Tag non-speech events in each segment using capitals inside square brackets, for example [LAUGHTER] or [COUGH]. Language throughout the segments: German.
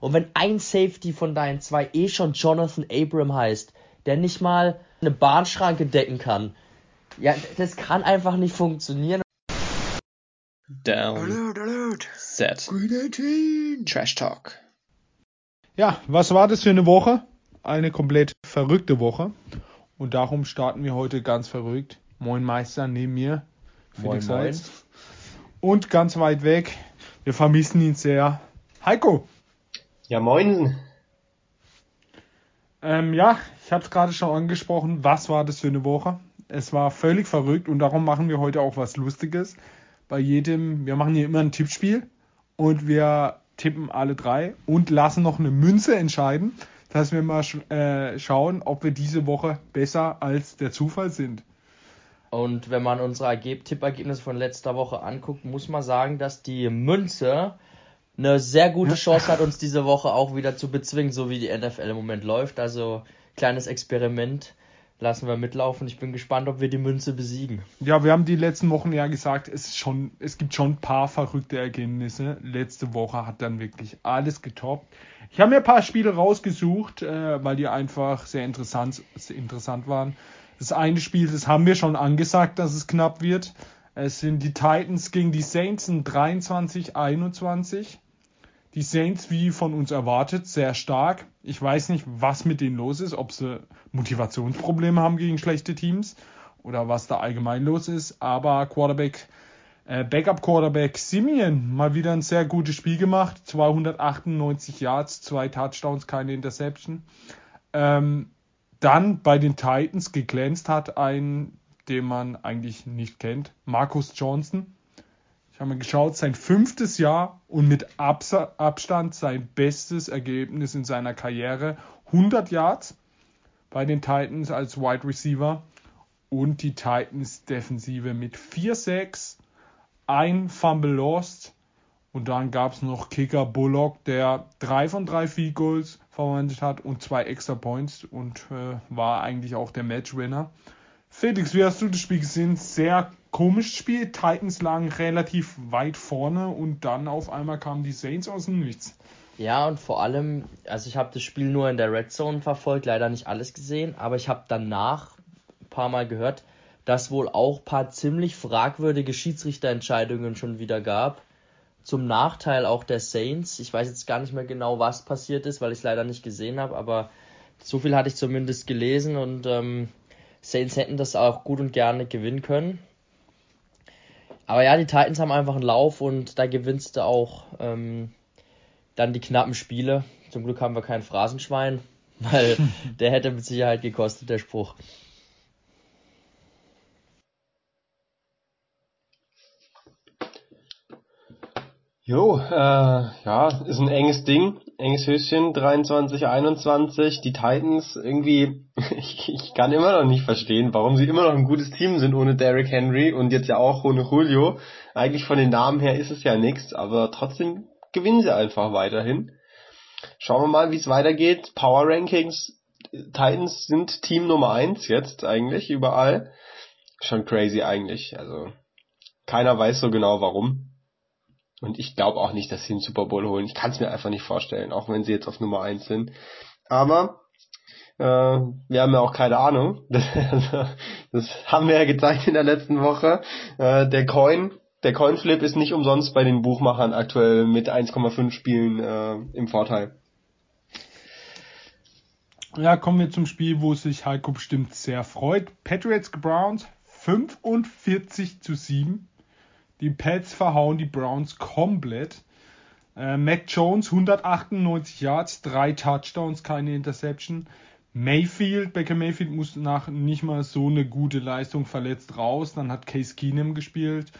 Und wenn ein Safety von deinen zwei eh schon Jonathan Abram heißt, der nicht mal eine Bahnschranke decken kann, ja, das kann einfach nicht funktionieren. Down. Alert, alert. Set. Trash Talk. Ja, was war das für eine Woche? Eine komplett verrückte Woche. Und darum starten wir heute ganz verrückt. Moin Meister neben mir. Felix moin, moin. Und ganz weit weg. Wir vermissen ihn sehr. Heiko. Ja, moin. Ähm, ja, ich habe es gerade schon angesprochen. Was war das für eine Woche? Es war völlig verrückt und darum machen wir heute auch was Lustiges. Bei jedem, wir machen hier immer ein Tippspiel und wir tippen alle drei und lassen noch eine Münze entscheiden, dass wir mal äh, schauen, ob wir diese Woche besser als der Zufall sind. Und wenn man unsere Tippergebnisse von letzter Woche anguckt, muss man sagen, dass die Münze eine sehr gute Chance hat, uns diese Woche auch wieder zu bezwingen, so wie die NFL im Moment läuft. Also kleines Experiment lassen wir mitlaufen. Ich bin gespannt, ob wir die Münze besiegen. Ja, wir haben die letzten Wochen ja gesagt, es, ist schon, es gibt schon ein paar verrückte Ergebnisse. Letzte Woche hat dann wirklich alles getoppt. Ich habe mir ein paar Spiele rausgesucht, äh, weil die einfach sehr interessant, sehr interessant waren. Das eine Spiel, das haben wir schon angesagt, dass es knapp wird. Es sind die Titans gegen die Saints in 23-21. Die Saints, wie von uns erwartet, sehr stark. Ich weiß nicht, was mit denen los ist, ob sie Motivationsprobleme haben gegen schlechte Teams oder was da allgemein los ist. Aber Quarterback, äh, Backup Quarterback Simeon mal wieder ein sehr gutes Spiel gemacht. 298 Yards, zwei Touchdowns, keine Interception. Ähm, dann bei den Titans geglänzt hat ein, den man eigentlich nicht kennt, Marcus Johnson ich habe mal geschaut, sein fünftes Jahr und mit Abstand sein bestes Ergebnis in seiner Karriere. 100 Yards bei den Titans als Wide Receiver und die Titans Defensive mit 4-6, ein Fumble Lost und dann gab es noch Kicker Bullock, der drei von drei Field Goals verwandelt hat und zwei Extra Points und äh, war eigentlich auch der Matchwinner. Felix, wie hast du das Spiel gesehen? Sehr komisches Spiel. Titans lagen relativ weit vorne und dann auf einmal kamen die Saints aus dem Nichts. Ja, und vor allem, also ich habe das Spiel nur in der Red Zone verfolgt, leider nicht alles gesehen, aber ich habe danach ein paar Mal gehört, dass wohl auch ein paar ziemlich fragwürdige Schiedsrichterentscheidungen schon wieder gab. Zum Nachteil auch der Saints. Ich weiß jetzt gar nicht mehr genau, was passiert ist, weil ich es leider nicht gesehen habe, aber so viel hatte ich zumindest gelesen und ähm, Saints hätten das auch gut und gerne gewinnen können. Aber ja, die Titans haben einfach einen Lauf und da gewinnst du auch ähm, dann die knappen Spiele. Zum Glück haben wir kein Phrasenschwein, [LAUGHS] weil [LAUGHS] der hätte mit Sicherheit gekostet, der Spruch. Jo, äh, ja, ist ein enges Ding, enges Höschen, 23, 21. Die Titans irgendwie, [LAUGHS] ich, ich kann immer noch nicht verstehen, warum sie immer noch ein gutes Team sind ohne Derrick Henry und jetzt ja auch ohne Julio. Eigentlich von den Namen her ist es ja nichts, aber trotzdem gewinnen sie einfach weiterhin. Schauen wir mal, wie es weitergeht. Power Rankings, Titans sind Team Nummer eins jetzt eigentlich überall. Schon crazy eigentlich, also keiner weiß so genau warum. Und ich glaube auch nicht, dass sie den Super Bowl holen. Ich kann es mir einfach nicht vorstellen, auch wenn sie jetzt auf Nummer eins sind. Aber äh, wir haben ja auch keine Ahnung. [LAUGHS] Das, also, das haben wir ja gezeigt in der letzten Woche. Äh, der Coin, der Coinflip ist nicht umsonst bei den Buchmachern aktuell mit 1,5 Spielen äh, im Vorteil. Ja, kommen wir zum Spiel, wo sich Heiko bestimmt sehr freut. Patriots Browns 45 zu 7. Die Pets verhauen die Browns komplett. Äh, Mac Jones 198 Yards, drei Touchdowns, keine Interception. Mayfield, Baker Mayfield muss nach nicht mal so eine gute Leistung verletzt raus. Dann hat Case Keenum gespielt.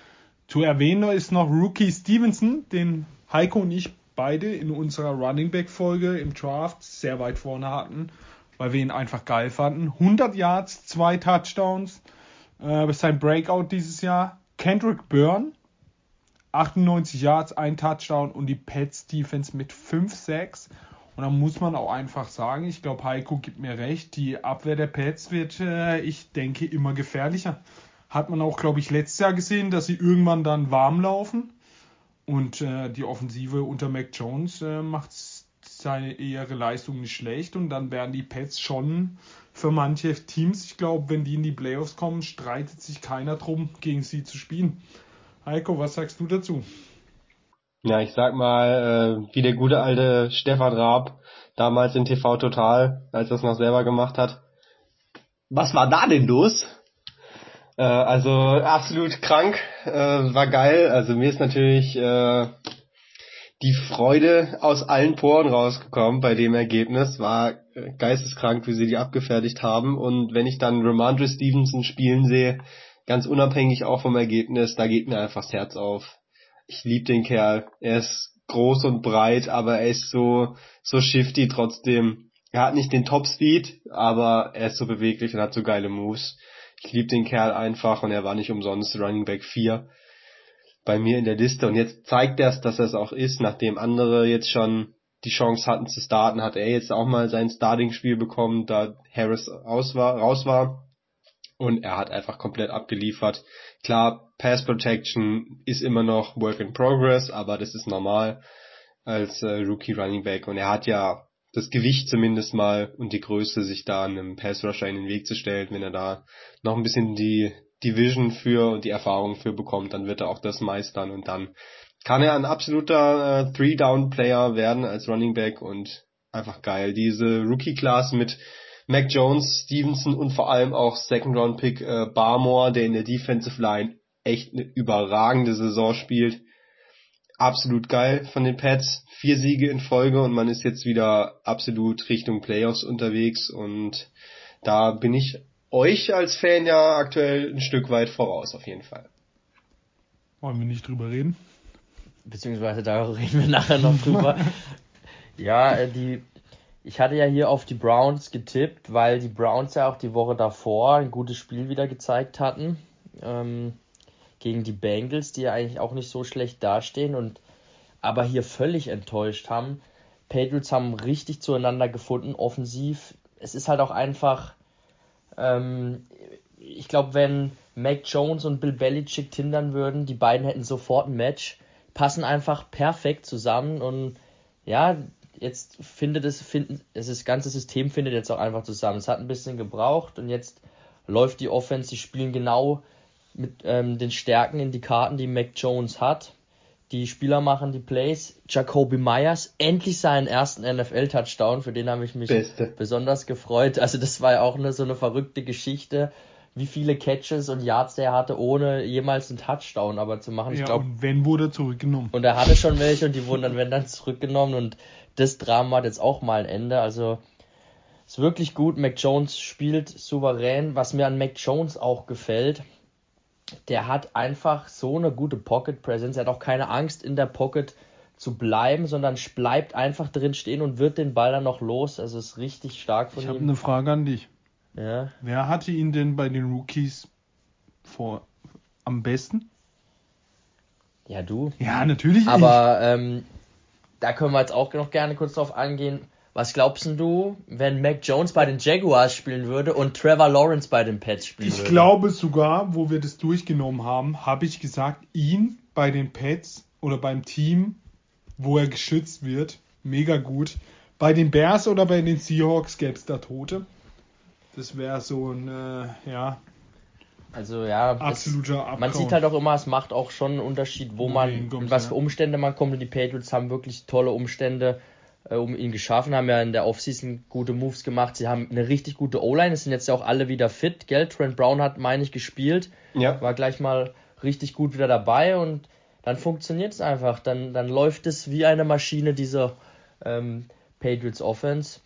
Zu erwähnen ist noch Rookie Stevenson, den Heiko und ich beide in unserer Running Back Folge im Draft sehr weit vorne hatten, weil wir ihn einfach geil fanden. 100 Yards, zwei Touchdowns. Äh, sein Breakout dieses Jahr. Kendrick Byrne, 98 Yards, ein Touchdown und die Pets Defense mit 5 Sacks. Und da muss man auch einfach sagen, ich glaube, Heiko gibt mir recht, die Abwehr der Pets wird, äh, ich denke, immer gefährlicher. Hat man auch, glaube ich, letztes Jahr gesehen, dass sie irgendwann dann warm laufen. Und äh, die Offensive unter Mac Jones äh, macht seine ihre Leistung nicht schlecht und dann werden die Pets schon für manche Teams, ich glaube, wenn die in die Playoffs kommen, streitet sich keiner drum, gegen sie zu spielen. Heiko, was sagst du dazu? Ja, ich sag mal, äh, wie der gute alte Stefan Raab damals in TV Total, als er es noch selber gemacht hat. Was war da denn los? Äh, also absolut krank, äh, war geil. Also mir ist natürlich äh, die Freude aus allen Poren rausgekommen bei dem Ergebnis. War äh, geisteskrank, wie sie die abgefertigt haben. Und wenn ich dann Ramondre Stevenson spielen sehe, ganz unabhängig auch vom Ergebnis, da geht mir einfach das Herz auf. Ich liebe den Kerl. Er ist groß und breit, aber er ist so so shifty trotzdem. Er hat nicht den Top Speed, aber er ist so beweglich und hat so geile Moves. Ich liebe den Kerl einfach und er war nicht umsonst Running Back 4 bei mir in der Liste und jetzt zeigt er es, dass er es auch ist, nachdem andere jetzt schon die Chance hatten zu starten, hat er jetzt auch mal sein Starting-Spiel bekommen, da Harris raus war, raus war und er hat einfach komplett abgeliefert. Klar, Pass Protection ist immer noch Work in Progress, aber das ist normal als äh, Rookie Running Back und er hat ja das Gewicht zumindest mal und die Größe, sich da einem Pass Rusher in den Weg zu stellen, wenn er da noch ein bisschen die, die Vision für und die Erfahrung für bekommt, dann wird er auch das meistern und dann kann er ein absoluter äh, Three-Down-Player werden als Running Back und einfach geil. Diese Rookie-Class mit Mac Jones, Stevenson und vor allem auch Second-Round-Pick äh, Barmore, der in der Defensive Line echt eine überragende Saison spielt absolut geil von den Pets. Vier Siege in Folge und man ist jetzt wieder absolut Richtung Playoffs unterwegs und da bin ich euch als Fan ja aktuell ein Stück weit voraus auf jeden Fall. Wollen wir nicht drüber reden? Beziehungsweise da reden wir nachher noch drüber. [LAUGHS] ja, äh, die, ich hatte ja hier auf die Browns getippt, weil die Browns ja auch die Woche davor ein gutes Spiel wieder gezeigt hatten. Ähm, gegen die Bengals, die ja eigentlich auch nicht so schlecht dastehen und aber hier völlig enttäuscht haben. Patriots haben richtig zueinander gefunden, offensiv. Es ist halt auch einfach, ähm, ich glaube, wenn Mac Jones und Bill Belichick tindern würden, die beiden hätten sofort ein Match, passen einfach perfekt zusammen und ja, jetzt findet es, finden, das ganze System findet jetzt auch einfach zusammen. Es hat ein bisschen gebraucht und jetzt läuft die Offense, die spielen genau mit ähm, den Stärken in die Karten, die Mac Jones hat. Die Spieler machen die Plays. Jacoby Myers, endlich seinen ersten NFL-Touchdown, für den habe ich mich Beste. besonders gefreut. Also das war ja auch eine, so eine verrückte Geschichte, wie viele Catches und Yards der hatte, ohne jemals einen Touchdown aber zu machen. Ja, ich glaub, und wenn wurde zurückgenommen. Und er hatte schon welche und die wurden dann, wenn dann zurückgenommen und das Drama hat jetzt auch mal ein Ende. Also ist wirklich gut. Mac Jones spielt souverän. Was mir an Mac Jones auch gefällt, der hat einfach so eine gute Pocket Presence. Er hat auch keine Angst in der Pocket zu bleiben, sondern bleibt einfach drin stehen und wird den Ball dann noch los. Also ist richtig stark von ich ihm. Ich habe eine Frage an dich. Ja. Wer hatte ihn denn bei den Rookies vor am besten? Ja, du. Ja, natürlich. Aber ähm, da können wir jetzt auch noch gerne kurz drauf angehen. Was glaubst du, wenn Mac Jones bei den Jaguars spielen würde und Trevor Lawrence bei den Pets spielen ich würde? Ich glaube sogar, wo wir das durchgenommen haben, habe ich gesagt, ihn bei den Pets oder beim Team, wo er geschützt wird, mega gut. Bei den Bears oder bei den Seahawks gäbe es da Tote. Das wäre so ein, äh, ja. Also ja, absoluter es, man sieht halt auch immer, es macht auch schon einen Unterschied, wo man, in was für Umstände man kommt. Und die Patriots haben wirklich tolle Umstände äh, um ihn geschaffen, haben ja in der Offseason gute Moves gemacht. Sie haben eine richtig gute O-Line, es sind jetzt ja auch alle wieder fit, gell? Trent Brown hat, meine ich, gespielt, ja. war gleich mal richtig gut wieder dabei und dann funktioniert es einfach. Dann, dann läuft es wie eine Maschine, diese ähm, Patriots Offense.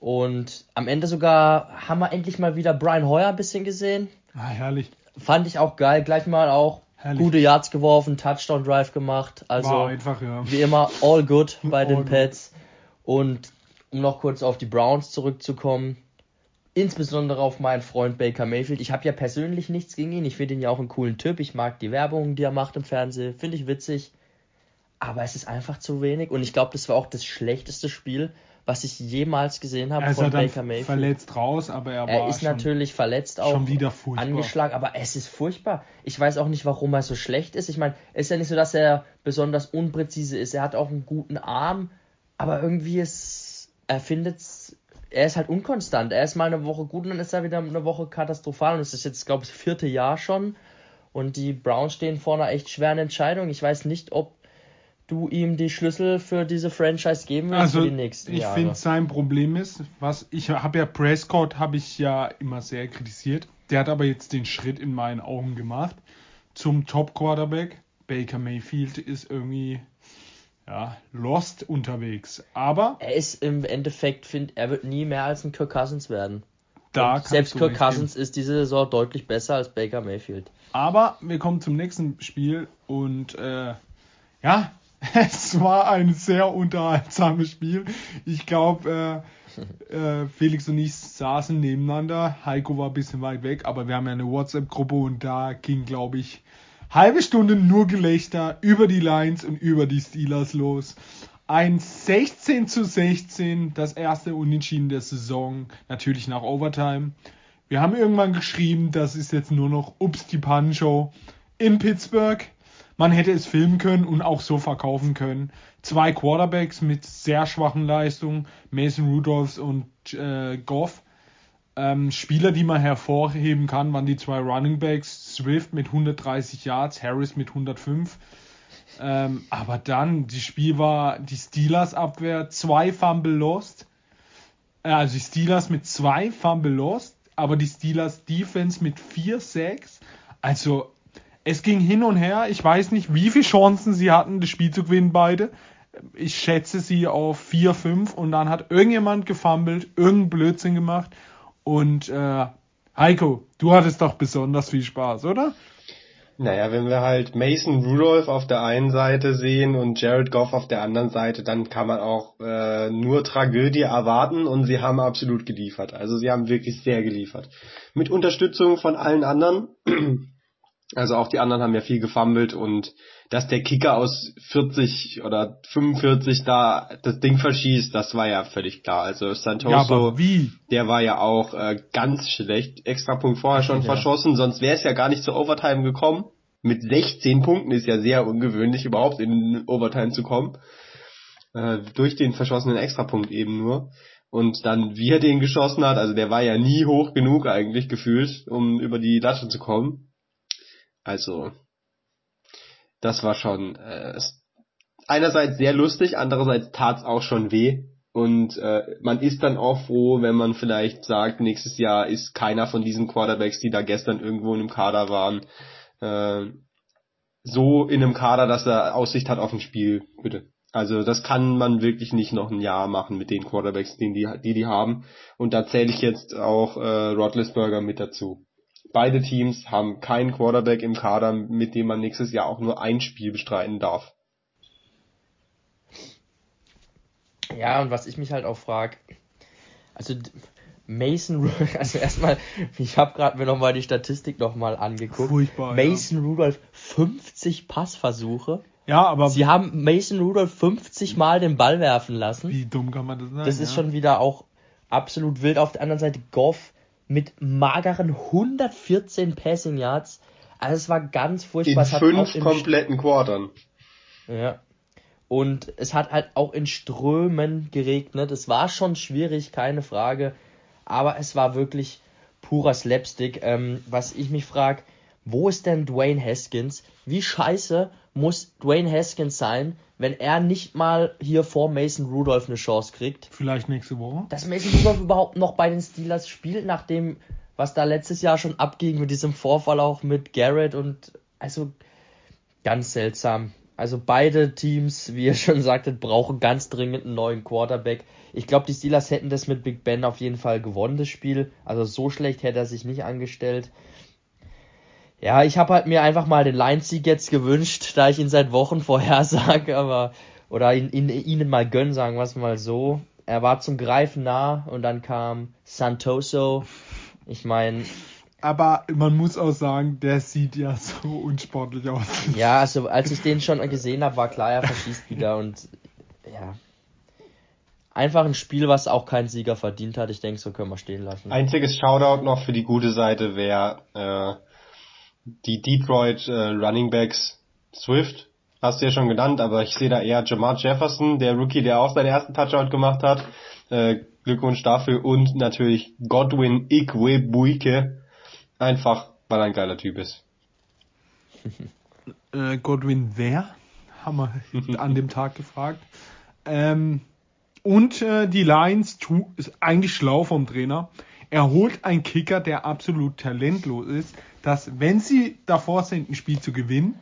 Und am Ende sogar haben wir endlich mal wieder Brian Hoyer ein bisschen gesehen. Ah, herrlich. Fand ich auch geil. Gleich mal auch Herrlich. gute Yards geworfen, Touchdown Drive gemacht. Also War einfach, ja. wie immer all good [LAUGHS] bei all den Pets. Und um noch kurz auf die Browns zurückzukommen, insbesondere auf meinen Freund Baker Mayfield. Ich habe ja persönlich nichts gegen ihn. Ich finde ihn ja auch einen coolen Typ. Ich mag die Werbung, die er macht im Fernsehen. Finde ich witzig. Aber es ist einfach zu wenig. Und ich glaube, das war auch das schlechteste Spiel, was ich jemals gesehen habe von Baker Mayfield. verletzt raus, aber er, er ist natürlich verletzt auch schon wieder furchtbar. angeschlagen, aber es ist furchtbar. Ich weiß auch nicht, warum er so schlecht ist. Ich meine, es ist ja nicht so, dass er besonders unpräzise ist. Er hat auch einen guten Arm, aber irgendwie ist, er findet er ist halt unkonstant. Er ist mal eine Woche gut und dann ist er wieder eine Woche katastrophal. Und es ist jetzt, glaube ich, das vierte Jahr schon. Und die Browns stehen vor einer echt schweren Entscheidung. Ich weiß nicht, ob du ihm die Schlüssel für diese Franchise geben willst also, für die nächsten ich Jahre. Ich finde, sein Problem ist, was ich habe ja Prescott habe ich ja immer sehr kritisiert. Der hat aber jetzt den Schritt in meinen Augen gemacht zum Top Quarterback. Baker Mayfield ist irgendwie ja, lost unterwegs. Aber er ist im Endeffekt, find, er wird nie mehr als ein Kirk Cousins werden. Da selbst Kirk Cousins ist diese Saison deutlich besser als Baker Mayfield. Aber wir kommen zum nächsten Spiel und äh, ja, [LAUGHS] es war ein sehr unterhaltsames Spiel. Ich glaube, äh, [LAUGHS] äh, Felix und ich saßen nebeneinander. Heiko war ein bisschen weit weg, aber wir haben ja eine WhatsApp-Gruppe und da ging, glaube ich, halbe Stunde nur Gelächter über die Lions und über die Steelers los. Ein 16 zu 16, das erste Unentschieden der Saison, natürlich nach Overtime. Wir haben irgendwann geschrieben, das ist jetzt nur noch Ups die Pan-Show in Pittsburgh. Man hätte es filmen können und auch so verkaufen können. Zwei Quarterbacks mit sehr schwachen Leistungen, Mason Rudolphs und äh, Goff. Ähm, Spieler, die man hervorheben kann, waren die zwei Running Backs, Swift mit 130 Yards, Harris mit 105. Ähm, aber dann, das Spiel war die Steelers Abwehr, zwei Fumble lost. Äh, also die Steelers mit zwei Fumble lost, aber die Steelers Defense mit vier Sacks. Also es ging hin und her. Ich weiß nicht, wie viele Chancen sie hatten, das Spiel zu gewinnen, beide. Ich schätze sie auf 4, 5 und dann hat irgendjemand gefummelt, irgendeinen Blödsinn gemacht und äh, Heiko, du hattest doch besonders viel Spaß, oder? Naja, wenn wir halt Mason Rudolph auf der einen Seite sehen und Jared Goff auf der anderen Seite, dann kann man auch äh, nur Tragödie erwarten und sie haben absolut geliefert. Also sie haben wirklich sehr geliefert. Mit Unterstützung von allen anderen. Also auch die anderen haben ja viel gefummelt und dass der Kicker aus 40 oder 45 da das Ding verschießt, das war ja völlig klar. Also Santoso, ja, der war ja auch äh, ganz schlecht. Extra Punkt vorher schon ja. verschossen, sonst wäre es ja gar nicht zur Overtime gekommen. Mit 16 Punkten ist ja sehr ungewöhnlich, überhaupt in Overtime zu kommen. Äh, durch den verschossenen Extrapunkt eben nur. Und dann, wie er den geschossen hat, also der war ja nie hoch genug eigentlich gefühlt, um über die Latte zu kommen. Also, das war schon äh, einerseits sehr lustig, andererseits tat's auch schon weh. Und äh, man ist dann auch froh, wenn man vielleicht sagt, nächstes Jahr ist keiner von diesen Quarterbacks, die da gestern irgendwo in einem Kader waren, äh, so in einem Kader, dass er Aussicht hat auf ein Spiel, bitte. Also das kann man wirklich nicht noch ein Jahr machen mit den Quarterbacks, die die, die, die haben. Und da zähle ich jetzt auch äh, Rodlisberger mit dazu. Beide Teams haben keinen Quarterback im Kader, mit dem man nächstes Jahr auch nur ein Spiel bestreiten darf. Ja, und was ich mich halt auch frage, also Mason, [LAUGHS] also erstmal, ich habe gerade mir nochmal die Statistik nochmal angeguckt. Furchtbar, Mason ja. Rudolph 50 Passversuche. Ja, aber. Sie haben Mason Rudolph 50 Mal den Ball werfen lassen. Wie dumm kann man das sein? Das ist ja. schon wieder auch absolut wild. Auf der anderen Seite Goff mit mageren 114 Passing Yards. Also es war ganz furchtbar. In fünf kompletten Quartern. Ja. Und es hat halt auch in Strömen geregnet. Es war schon schwierig, keine Frage. Aber es war wirklich purer Slapstick. Ähm, was ich mich frage, wo ist denn Dwayne Haskins? Wie scheiße muss Dwayne Haskins sein, wenn er nicht mal hier vor Mason Rudolph eine Chance kriegt. Vielleicht nächste Woche. Dass Mason Rudolph überhaupt noch bei den Steelers spielt, nachdem, was da letztes Jahr schon abging mit diesem Vorfall auch mit Garrett und also ganz seltsam. Also beide Teams, wie ihr schon sagtet, brauchen ganz dringend einen neuen Quarterback. Ich glaube, die Steelers hätten das mit Big Ben auf jeden Fall gewonnen, das Spiel. Also so schlecht hätte er sich nicht angestellt. Ja, ich habe halt mir einfach mal den Lions-Sieg jetzt gewünscht, da ich ihn seit Wochen [LAUGHS] vorhersage, aber oder ihn, ihn, ihnen mal gönnen, sagen wir es mal so. Er war zum Greifen nah und dann kam Santoso. Ich meine. Aber man muss auch sagen, der sieht ja so unsportlich aus. Ja, also als ich den schon gesehen habe, war klar, er verschießt wieder und ja. Einfach ein Spiel, was auch kein Sieger verdient hat. Ich denke, so können wir stehen lassen. Einziges Shoutout noch für die gute Seite wäre äh, die Detroit äh, Running Backs Swift hast du ja schon genannt, aber ich sehe da eher Jamar Jefferson, der Rookie, der auch seinen ersten Touchdown gemacht hat. Äh, Glückwunsch dafür und natürlich Godwin Ikwebuike, einfach weil er ein geiler Typ ist. [LAUGHS] äh, Godwin wer? Haben wir [LAUGHS] an dem Tag gefragt. Ähm, und äh, die Lions tu, ist eigentlich schlau vom Trainer. Er holt einen Kicker, der absolut talentlos ist, dass wenn sie davor sind, ein Spiel zu gewinnen,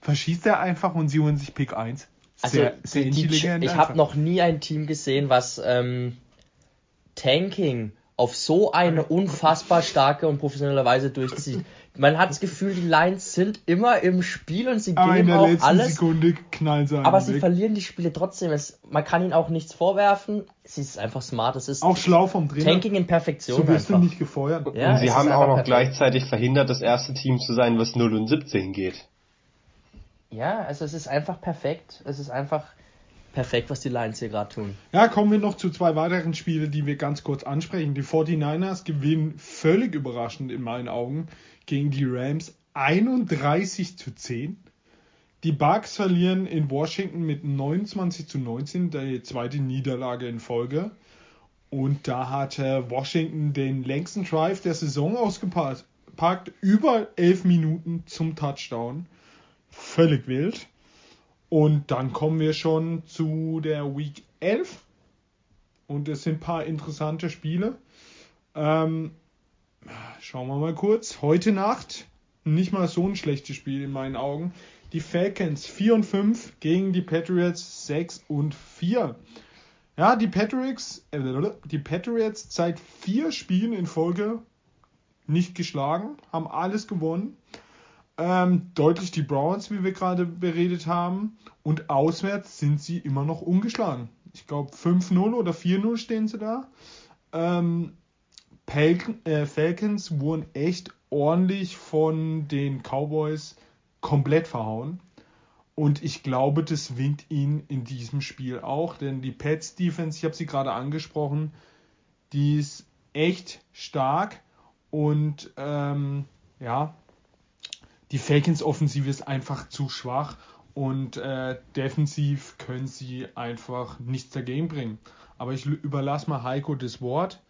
verschießt er einfach und sie holen sich Pick 1. Sehr, also, sehr intelligent. Die, ich habe noch nie ein Team gesehen, was ähm, Tanking auf so eine unfassbar starke und professionelle Weise durchzieht. Man hat das Gefühl, die Lions sind immer im Spiel und sie aber geben auch alles. Sekunde knallen sie aber sie weg. verlieren die Spiele trotzdem. Es, man kann ihnen auch nichts vorwerfen. Sie ist einfach smart. Es ist auch schlau vom Trainer. Tanking in Perfektion. So wirst einfach. du nicht gefeuert. Ja, und sie haben auch noch perfekt. gleichzeitig verhindert, das erste Team zu sein, was 0 und 17 geht. Ja, also es ist einfach perfekt. Es ist einfach perfekt, was die Lions hier gerade tun. Ja, kommen wir noch zu zwei weiteren Spielen, die wir ganz kurz ansprechen. Die 49ers gewinnen völlig überraschend in meinen Augen gegen die Rams 31 zu 10. Die Bucks verlieren in Washington mit 29 zu 19, die zweite Niederlage in Folge. Und da hatte Washington den längsten Drive der Saison ausgepackt, über 11 Minuten zum Touchdown. Völlig wild. Und dann kommen wir schon zu der Week 11. Und es sind ein paar interessante Spiele. Ähm, schauen wir mal kurz. Heute Nacht, nicht mal so ein schlechtes Spiel in meinen Augen. Die Falcons 4 und 5 gegen die Patriots 6 und 4. Ja, die Patriots, äh, die Patriots seit vier Spielen in Folge nicht geschlagen, haben alles gewonnen. Ähm, deutlich die Browns, wie wir gerade beredet haben. Und auswärts sind sie immer noch ungeschlagen. Ich glaube 5-0 oder 4-0 stehen sie da. Ähm, äh, Falcons wurden echt ordentlich von den Cowboys komplett verhauen. Und ich glaube, das winkt ihnen in diesem Spiel auch, denn die Pets Defense, ich habe sie gerade angesprochen, die ist echt stark und ähm, ja, die Falcons Offensive ist einfach zu schwach und äh, defensiv können sie einfach nichts dagegen bringen. Aber ich überlasse mal Heiko das Wort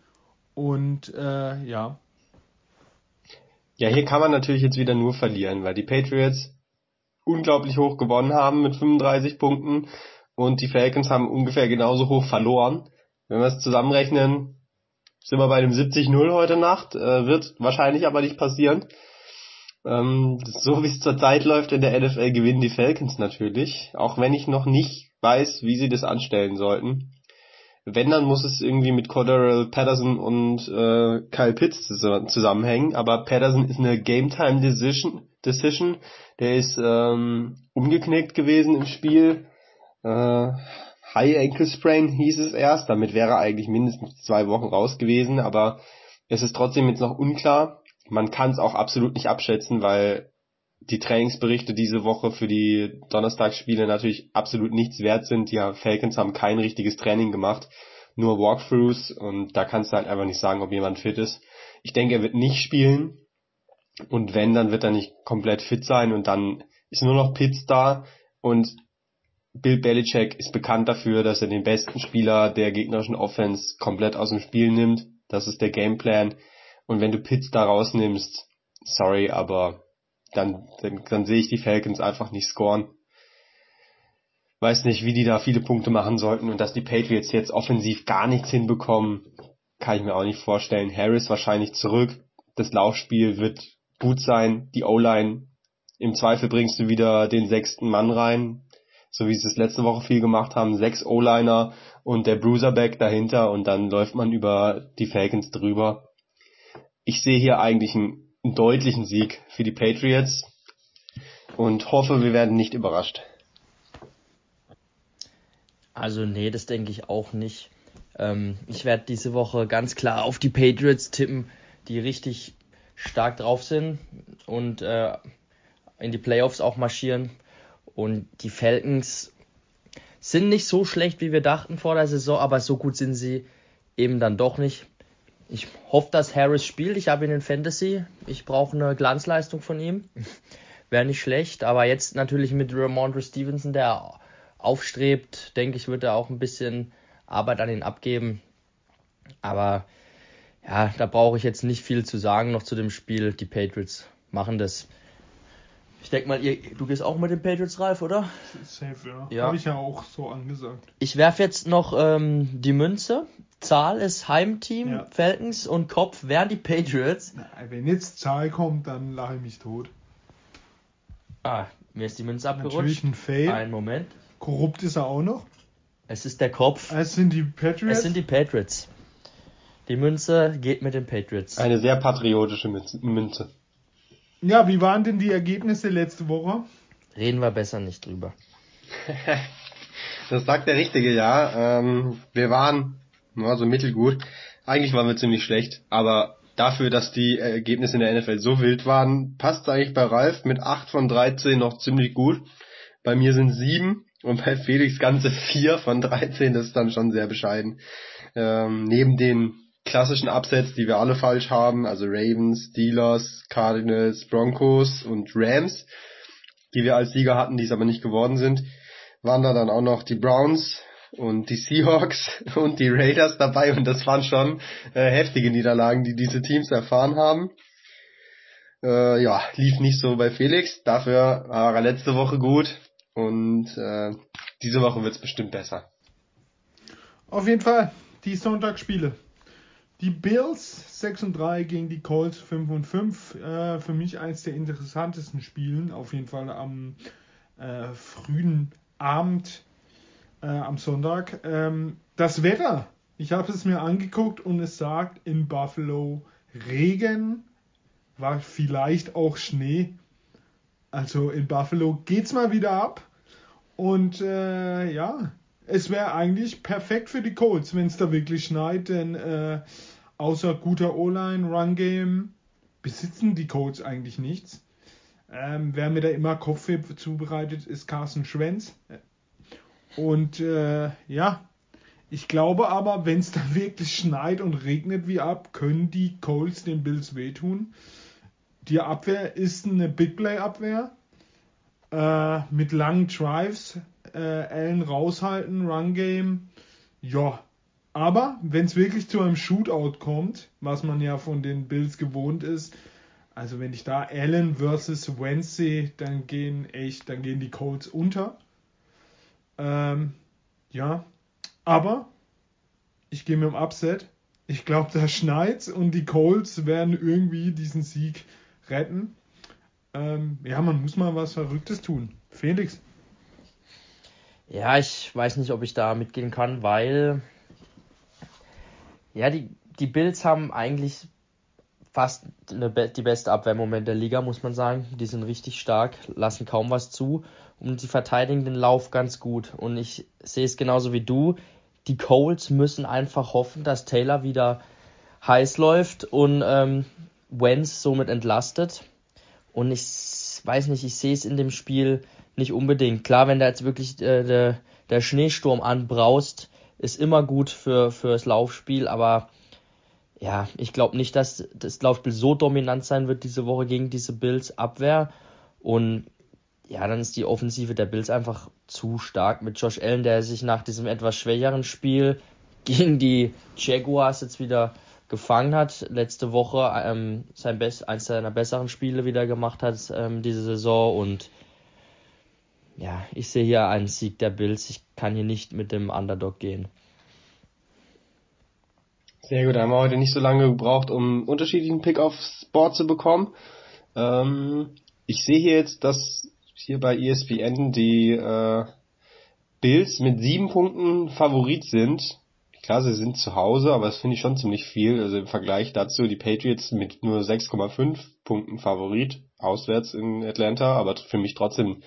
und äh, ja. Ja, hier kann man natürlich jetzt wieder nur verlieren, weil die Patriots unglaublich hoch gewonnen haben mit 35 Punkten und die Falcons haben ungefähr genauso hoch verloren. Wenn wir es zusammenrechnen, sind wir bei einem 70-0 heute Nacht, äh, wird wahrscheinlich aber nicht passieren. Ähm, so wie es zurzeit läuft in der NFL gewinnen die Falcons natürlich, auch wenn ich noch nicht weiß, wie sie das anstellen sollten. Wenn, dann muss es irgendwie mit Cordero Patterson und äh, Kyle Pitts zusammenhängen, aber Patterson ist eine Game-Time Decision, Decision. Der ist ähm, umgeknickt gewesen im Spiel. Äh, High Ankle Sprain hieß es erst, damit wäre er eigentlich mindestens zwei Wochen raus gewesen, aber es ist trotzdem jetzt noch unklar, man kann es auch absolut nicht abschätzen, weil die Trainingsberichte diese Woche für die Donnerstagsspiele natürlich absolut nichts wert sind. Die Falcons haben kein richtiges Training gemacht, nur Walkthroughs und da kannst du halt einfach nicht sagen, ob jemand fit ist. Ich denke, er wird nicht spielen und wenn, dann wird er nicht komplett fit sein und dann ist nur noch Pitts da und Bill Belichick ist bekannt dafür, dass er den besten Spieler der gegnerischen Offense komplett aus dem Spiel nimmt. Das ist der Gameplan. Und wenn du Pitts da rausnimmst, sorry, aber dann, dann, dann sehe ich die Falcons einfach nicht scoren. Weiß nicht, wie die da viele Punkte machen sollten und dass die Patriots jetzt offensiv gar nichts hinbekommen, kann ich mir auch nicht vorstellen. Harris wahrscheinlich zurück. Das Laufspiel wird gut sein. Die O-Line, im Zweifel bringst du wieder den sechsten Mann rein, so wie sie es letzte Woche viel gemacht haben. Sechs O-Liner und der Bruiserback dahinter und dann läuft man über die Falcons drüber ich sehe hier eigentlich einen, einen deutlichen Sieg für die Patriots und hoffe, wir werden nicht überrascht. Also nee, das denke ich auch nicht. Ähm, ich werde diese Woche ganz klar auf die Patriots tippen, die richtig stark drauf sind und äh, in die Playoffs auch marschieren. Und die Falcons sind nicht so schlecht, wie wir dachten vor der Saison, aber so gut sind sie eben dann doch nicht. Ich hoffe, dass Harris spielt. Ich habe ihn in Fantasy. Ich brauche eine Glanzleistung von ihm. [LAUGHS] wäre nicht schlecht. Aber jetzt natürlich mit Ramondre Stevenson, der aufstrebt, denke ich, wird er auch ein bisschen Arbeit an ihn abgeben. Aber ja, da brauche ich jetzt nicht viel zu sagen noch zu dem Spiel. Die Patriots machen das. Ich denke mal, ihr, du gehst auch mit den Patriots, Ralf, oder? Safe, ja. Ja. Habe ich ja auch so angesagt. Ich werfe jetzt noch ähm, die Münze. Zahl ist Heimteam, Ja. Falcons und Kopf wären die Patriots. Na, wenn jetzt Zahl kommt, dann lache ich mich tot. Ah, mir ist die Münze Natürlich abgerutscht. ein Fail. Einen Moment. Korrupt ist er auch noch. Es ist der Kopf. Es sind die Patriots. Es sind die Patriots. Die Münze geht mit den Patriots. Eine sehr patriotische Münze. Ja, wie waren denn die Ergebnisse letzte Woche? Reden wir besser nicht drüber. Das sagt der Richtige, ja. Ähm, wir waren nur so mittelgut. Eigentlich waren wir ziemlich schlecht, aber dafür, dass die Ergebnisse in der NFL so wild waren, passt eigentlich bei Ralf mit 8 von 13 noch ziemlich gut. Bei mir sind 7 und bei Felix ganze 4 von 13, das ist dann schon sehr bescheiden. Ähm, neben den klassischen Upsets, die wir alle falsch haben, also Ravens, Steelers, Cardinals, Broncos und Rams, die wir als Sieger hatten, die es aber nicht geworden sind, waren da dann auch noch die Browns und die Seahawks [LAUGHS] und die Raiders dabei und das waren schon äh, heftige Niederlagen, die diese Teams erfahren haben. Äh, ja, lief nicht so bei Felix, dafür war er letzte Woche gut und äh, diese Woche wird's bestimmt besser. Auf jeden Fall die Sonntagsspiele. Die Bills 6 und 3 gegen die Colts 5 und 5. Äh, für mich eins der interessantesten Spielen. Auf jeden Fall am äh, frühen Abend äh, am Sonntag. Ähm, das Wetter. Ich habe es mir angeguckt und es sagt in Buffalo Regen, war vielleicht auch Schnee. Also in Buffalo geht's mal wieder ab. Und äh, ja, es wäre eigentlich perfekt für die Colts, wenn es da wirklich schneit, denn äh, außer guter O-Line, Run-Game besitzen die Colts eigentlich nichts. Ähm, wer mir da immer Kopfweh zubereitet, ist Carson Schwenz. Und äh, ja, ich glaube aber, wenn es da [LAUGHS] wirklich schneit und regnet wie ab, können die Colts den Bills wehtun. Die Abwehr ist eine Big Play Abwehr äh, mit langen Drives, äh, Allen raushalten, Run Game. Ja, aber wenn es wirklich zu einem Shootout kommt, was man ja von den Bills gewohnt ist, also wenn ich da Allen versus sehe, dann gehen echt, dann gehen die Colts unter. Ähm, ja, aber ich gehe mit dem Upset. Ich glaube, da schneit's und die Colts werden irgendwie diesen Sieg retten. Ähm, ja, man muss mal was Verrücktes tun. Felix. Ja, ich weiß nicht, ob ich da mitgehen kann, weil ja, die, die Bills haben eigentlich fast eine, die beste Abwehr der Liga, muss man sagen. Die sind richtig stark, lassen kaum was zu und sie verteidigen den Lauf ganz gut. Und ich sehe es genauso wie du. Die Colts müssen einfach hoffen, dass Taylor wieder heiß läuft und ähm, Wentz somit entlastet. Und ich weiß nicht, ich sehe es in dem Spiel nicht unbedingt. Klar, wenn da jetzt wirklich äh, der, der Schneesturm anbraust, ist immer gut für fürs Laufspiel, aber ja, ich glaube nicht, dass das Laufspiel so dominant sein wird diese Woche gegen diese Bills Abwehr. Und ja, dann ist die Offensive der Bills einfach zu stark mit Josh Allen, der sich nach diesem etwas schwächeren Spiel [LAUGHS] gegen die Jaguars jetzt wieder gefangen hat, letzte Woche ähm, sein Best, eins seiner besseren Spiele wieder gemacht hat ähm, diese Saison. Und ja, ich sehe hier einen Sieg der Bills. Ich kann hier nicht mit dem Underdog gehen. Sehr gut, da haben wir heute nicht so lange gebraucht, um unterschiedlichen Pick aufs Board zu bekommen. Ähm, ich sehe hier jetzt, dass hier bei ESPN die äh, Bills mit sieben Punkten Favorit sind. Klar, sie sind zu Hause, aber das finde ich schon ziemlich viel. Also im Vergleich dazu die Patriots mit nur 6,5 Punkten Favorit auswärts in Atlanta, aber für mich trotzdem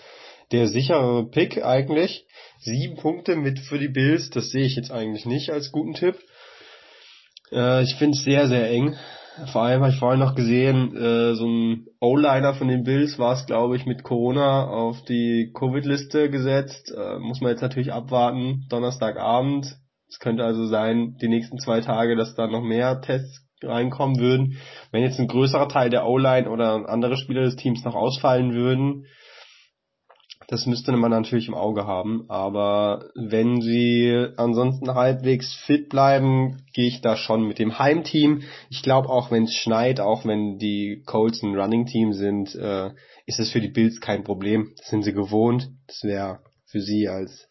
der sichere Pick eigentlich. Sieben Punkte mit für die Bills, das sehe ich jetzt eigentlich nicht als guten Tipp. Äh, ich finde es sehr, sehr eng. Vor allem habe ich vorhin noch gesehen, äh, so ein O-Liner von den Bills war es, glaube ich, mit Corona auf die Covid-Liste gesetzt. Äh, muss man jetzt natürlich abwarten, Donnerstagabend. Es könnte also sein, die nächsten zwei Tage, dass da noch mehr Tests reinkommen würden. Wenn jetzt ein größerer Teil der O-Line oder andere Spieler des Teams noch ausfallen würden, das müsste man natürlich im Auge haben. Aber wenn sie ansonsten halbwegs fit bleiben, gehe ich da schon mit dem Heimteam. Ich glaube auch, wenn es schneit, auch wenn die Colts ein Running-Team sind, äh, ist es für die Bills kein Problem. Das sind sie gewohnt. Das wäre für sie als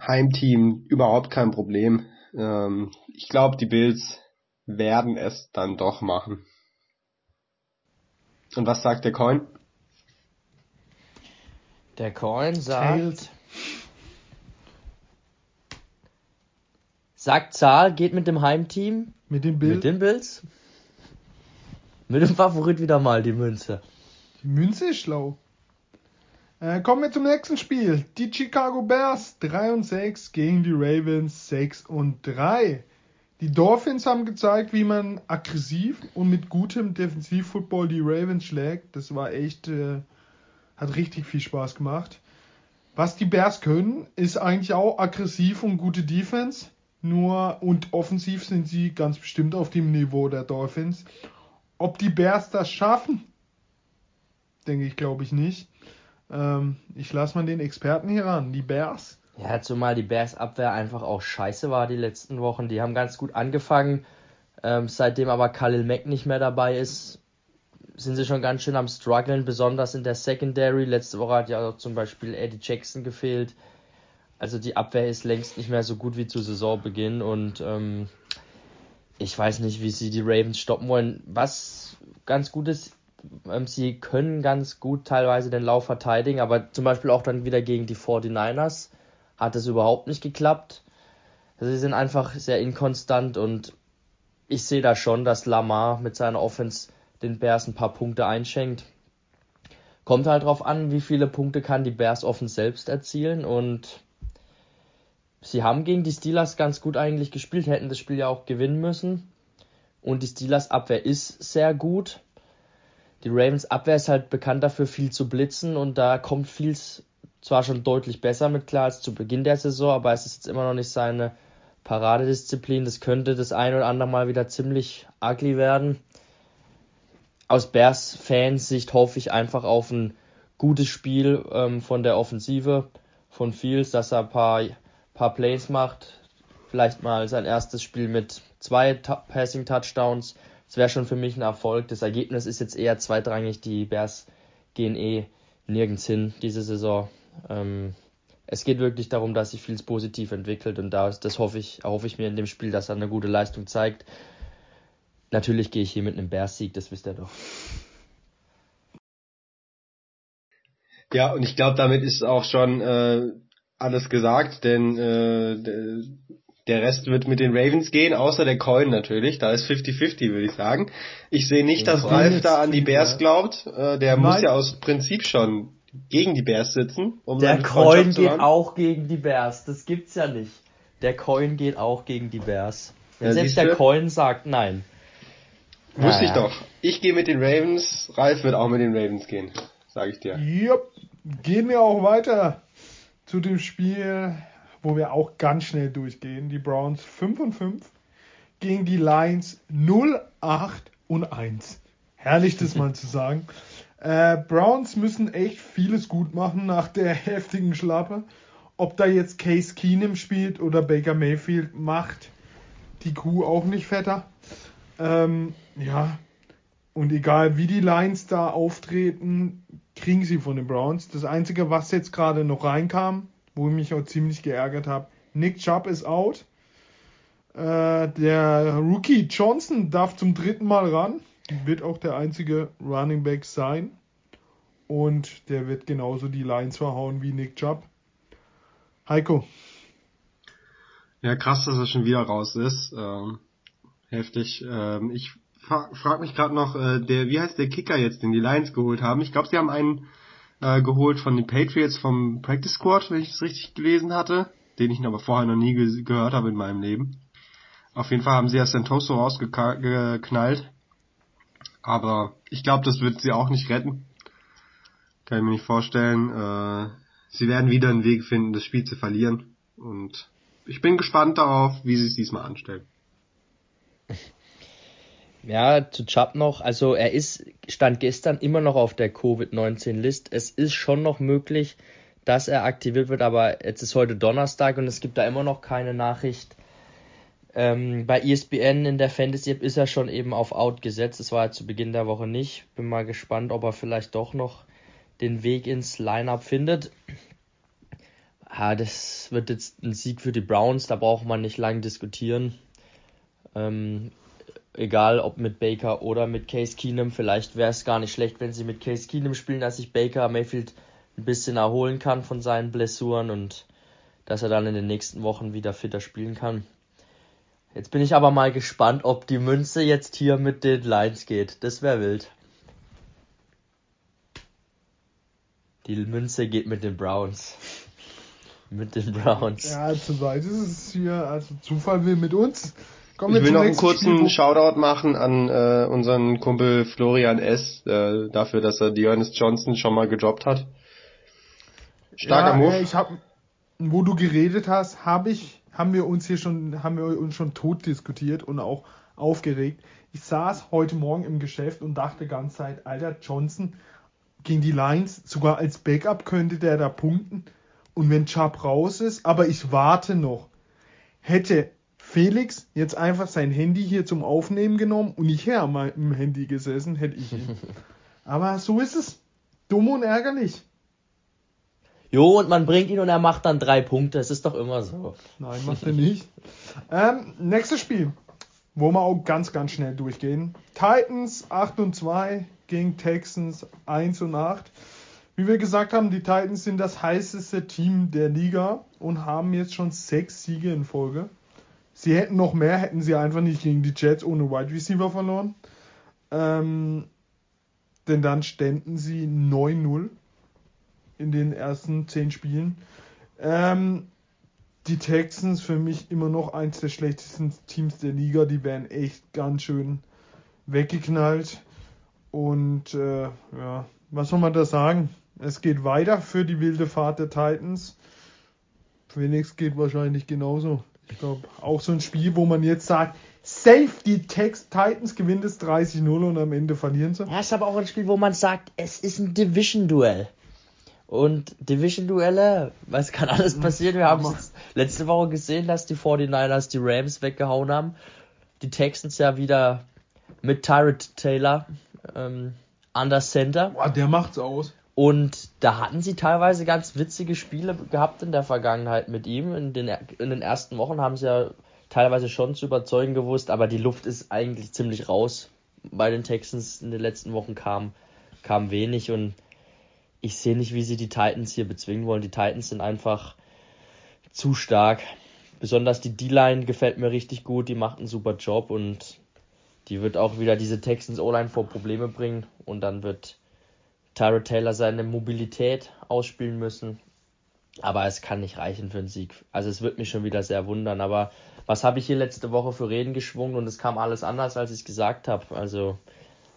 Heimteam überhaupt kein Problem. Ähm, ich glaube, die Bills werden es dann doch machen. Und was sagt der Coin? Der Coin sagt. Tails. Sagt Zahl, geht mit dem Heimteam. Mit den Bills. Mit den Bills. Mit dem Favorit wieder mal die Münze. Die Münze ist schlau. Äh, kommen wir zum nächsten Spiel. Die Chicago Bears 3 und 6 gegen die Ravens 6 und 3. Die Dolphins haben gezeigt, wie man aggressiv und mit gutem Defensivfootball die Ravens schlägt. Das war echt äh, hat richtig viel Spaß gemacht. Was die Bears können, ist eigentlich auch aggressiv und gute Defense. Nur und offensiv sind sie ganz bestimmt auf dem Niveau der Dolphins. Ob die Bears das schaffen, denke ich, glaube ich nicht. Ähm, ich lasse mal den Experten hier ran. Die Bears. Ja, zumal die Bears Abwehr einfach auch scheiße war die letzten Wochen. Die haben ganz gut angefangen. Ähm, seitdem aber Khalil Mack nicht mehr dabei ist, sind sie schon ganz schön am struggeln, besonders in der Secondary. Letzte Woche hat ja auch zum Beispiel Eddie Jackson gefehlt. Also die Abwehr ist längst nicht mehr so gut wie zu Saisonbeginn und ähm, ich weiß nicht, wie sie die Ravens stoppen wollen. Was ganz gut ist, ähm, sie können ganz gut teilweise den Lauf verteidigen, aber zum Beispiel auch dann wieder gegen die 49ers hat es überhaupt nicht geklappt. Also sie sind einfach sehr inkonstant und ich sehe da schon, dass Lamar mit seiner Offense den Bears ein paar Punkte einschenkt. Kommt halt drauf an, wie viele Punkte kann die Bears offen selbst erzielen und sie haben gegen die Steelers ganz gut eigentlich gespielt, hätten das Spiel ja auch gewinnen müssen. Und die Steelers Abwehr ist sehr gut. Die Ravens Abwehr ist halt bekannt dafür, viel zu blitzen und da kommt viel zwar schon deutlich besser mit klar als zu Beginn der Saison, aber es ist jetzt immer noch nicht seine Paradedisziplin. Das könnte das ein oder andere Mal wieder ziemlich ugly werden aus Bears-Fans Sicht hoffe ich einfach auf ein gutes Spiel ähm, von der Offensive von Fields, dass er ein paar, paar Plays macht. Vielleicht mal sein erstes Spiel mit zwei Passing-Touchdowns. Das wäre schon für mich ein Erfolg. Das Ergebnis ist jetzt eher zweitrangig. Die Bears gehen eh nirgends hin diese Saison. Ähm, es geht wirklich darum, dass sich Fields positiv entwickelt und da, das hoffe ich, erhoffe ich mir in dem Spiel, dass er eine gute Leistung zeigt. Natürlich gehe ich hier mit einem Bears-Sieg, das wisst ihr doch. Ja, und ich glaube, damit ist auch schon äh, alles gesagt, denn äh, der Rest wird mit den Ravens gehen, außer der Coin natürlich. Da ist 50-50, würde ich sagen. Ich sehe nicht, dass Ralf da an die Bears glaubt. Äh, der Nein. muss ja aus Prinzip schon gegen die Bears sitzen. Um der Coin geht auch gegen die Bears. Das gibt's ja nicht. Der Coin geht auch gegen die Bears. Wenn ja, selbst der Coin sagt nein. Wusste ich doch. Ich gehe mit den Ravens, Ralf wird auch mit den Ravens gehen, sage ich dir. Jupp. Gehen wir auch weiter zu dem Spiel, wo wir auch ganz schnell durchgehen. Die Browns 5 und 5 gegen die Lions 0, 8 und 1. Herrlich, das mal zu sagen. [LAUGHS] Äh, Browns müssen echt vieles gut machen nach der [LAUGHS] heftigen Schlappe. Ob da jetzt Case Keenum spielt oder Baker Mayfield macht die Kuh auch nicht fetter. Ähm, ja, und egal wie die Lions da auftreten, kriegen sie von den Browns. Das Einzige, was jetzt gerade noch reinkam, wo ich mich auch ziemlich geärgert habe, Nick Chubb ist out. Äh, der Rookie Johnson darf zum dritten Mal ran. Wird auch der einzige Running Back sein. Und der wird genauso die Lines verhauen wie Nick Chubb. Heiko. Ja, krass, dass er schon wieder raus ist. Ähm, heftig. Ähm, ich fra frage mich gerade noch, äh, der, wie heißt der Kicker jetzt, den die Lions geholt haben? Ich glaube, sie haben einen äh, geholt von den Patriots vom Practice Squad, wenn ich es richtig gelesen hatte, den ich aber vorher noch nie ge gehört habe in meinem Leben. Auf jeden Fall haben sie ja Santoso rausgeknallt. Aber ich glaube, das wird sie auch nicht retten. Kann ich mir nicht vorstellen. Äh, sie werden wieder einen Weg finden, das Spiel zu verlieren. Und ich bin gespannt darauf, wie sie es diesmal anstellen. Ja, zu Chubb noch. Also er ist, stand gestern immer noch auf der Covid-19-List. Es ist schon noch möglich, dass er aktiviert wird, aber jetzt ist heute Donnerstag und es gibt da immer noch keine Nachricht. Ähm, bei ESPN in der Fantasy-App ist er schon eben auf Out gesetzt. Das war ja zu Beginn der Woche nicht. Bin mal gespannt, ob er vielleicht doch noch den Weg ins Lineup findet. Ja, das wird jetzt ein Sieg für die Browns, da braucht man nicht lange diskutieren. Ähm, egal ob mit Baker oder mit Case Keenum, vielleicht wäre es gar nicht schlecht, wenn sie mit Case Keenum spielen, dass sich Baker Mayfield ein bisschen erholen kann von seinen Blessuren und dass er dann in den nächsten Wochen wieder fitter spielen kann. Jetzt bin ich aber mal gespannt, ob die Münze jetzt hier mit den Lions geht. Das wäre wild. Die Münze geht mit den Browns. [LAUGHS] Mit den Browns. Ja, zu weit ist es hier. Also Zufall will mit uns. Kommen ich will noch einen kurzen Spiel, Shoutout machen an äh, unseren Kumpel Florian S. Äh, dafür, dass er Dionys Johnson schon mal gedroppt hat. Starker ja, Move. Äh, ich hab, wo du geredet hast, habe ich, haben wir uns hier schon, haben wir uns schon tot diskutiert und auch aufgeregt. Ich saß heute Morgen im Geschäft und dachte die ganze Zeit, Alter, Johnson gegen die Lions, sogar als Backup könnte der da punkten. Und wenn Chubb raus ist, aber ich warte noch. Hätte Felix jetzt einfach sein Handy hier zum Aufnehmen genommen und ich her meinem Handy gesessen, hätte ich ihn. [LAUGHS] aber so ist es. Dumm und ärgerlich. Jo, und man bringt ihn und er macht dann drei Punkte. Es ist doch immer so. Nein, macht er nicht. [LAUGHS] ähm, nächstes Spiel, wo wir auch ganz, ganz schnell durchgehen. Titans 8 und 2 gegen Texans 1 und 8. Wie wir gesagt haben, die Titans sind das heißeste Team der Liga und haben jetzt schon sechs Siege in Folge. Sie hätten noch mehr, hätten sie einfach nicht gegen die Jets ohne Wide Receiver verloren. Ähm, denn dann ständen sie 9-0 in den ersten zehn Spielen. Ähm, die Texans für mich immer noch eins der schlechtesten Teams der Liga. Die werden echt ganz schön weggeknallt. Und äh, ja, was soll man da sagen? Es geht weiter für die wilde Fahrt der Titans. Phoenix geht wahrscheinlich genauso. Ich glaube, auch so ein Spiel, wo man jetzt sagt, safe, die Tex Titans gewinnt es 30-0 und am Ende verlieren sie. Ja, ist aber auch ein Spiel, wo man sagt, es ist ein Division-Duell. Und Division-Duelle, was kann alles mhm. passieren? Wir haben es letzte Woche gesehen, dass die 49ers die Rams weggehauen haben. Die Texans ja wieder mit Tyrod Taylor ähm, an der Center. Boah, der macht's aus. Und da hatten sie teilweise ganz witzige Spiele gehabt in der Vergangenheit mit ihm. In den, in den ersten Wochen haben sie ja teilweise schon zu überzeugen gewusst, aber die Luft ist eigentlich ziemlich raus. Bei den Texans in den letzten Wochen kam, kam wenig und ich sehe nicht, wie sie die Titans hier bezwingen wollen. Die Titans sind einfach zu stark. Besonders die D-Line gefällt mir richtig gut, die macht einen super Job und die wird auch wieder diese Texans O-Line vor Probleme bringen und dann wird Tyrod Taylor seine Mobilität ausspielen müssen. Aber es kann nicht reichen für einen Sieg. Also es wird mich schon wieder sehr wundern. Aber was habe ich hier letzte Woche für Reden geschwungen und es kam alles anders, als ich es gesagt habe. Also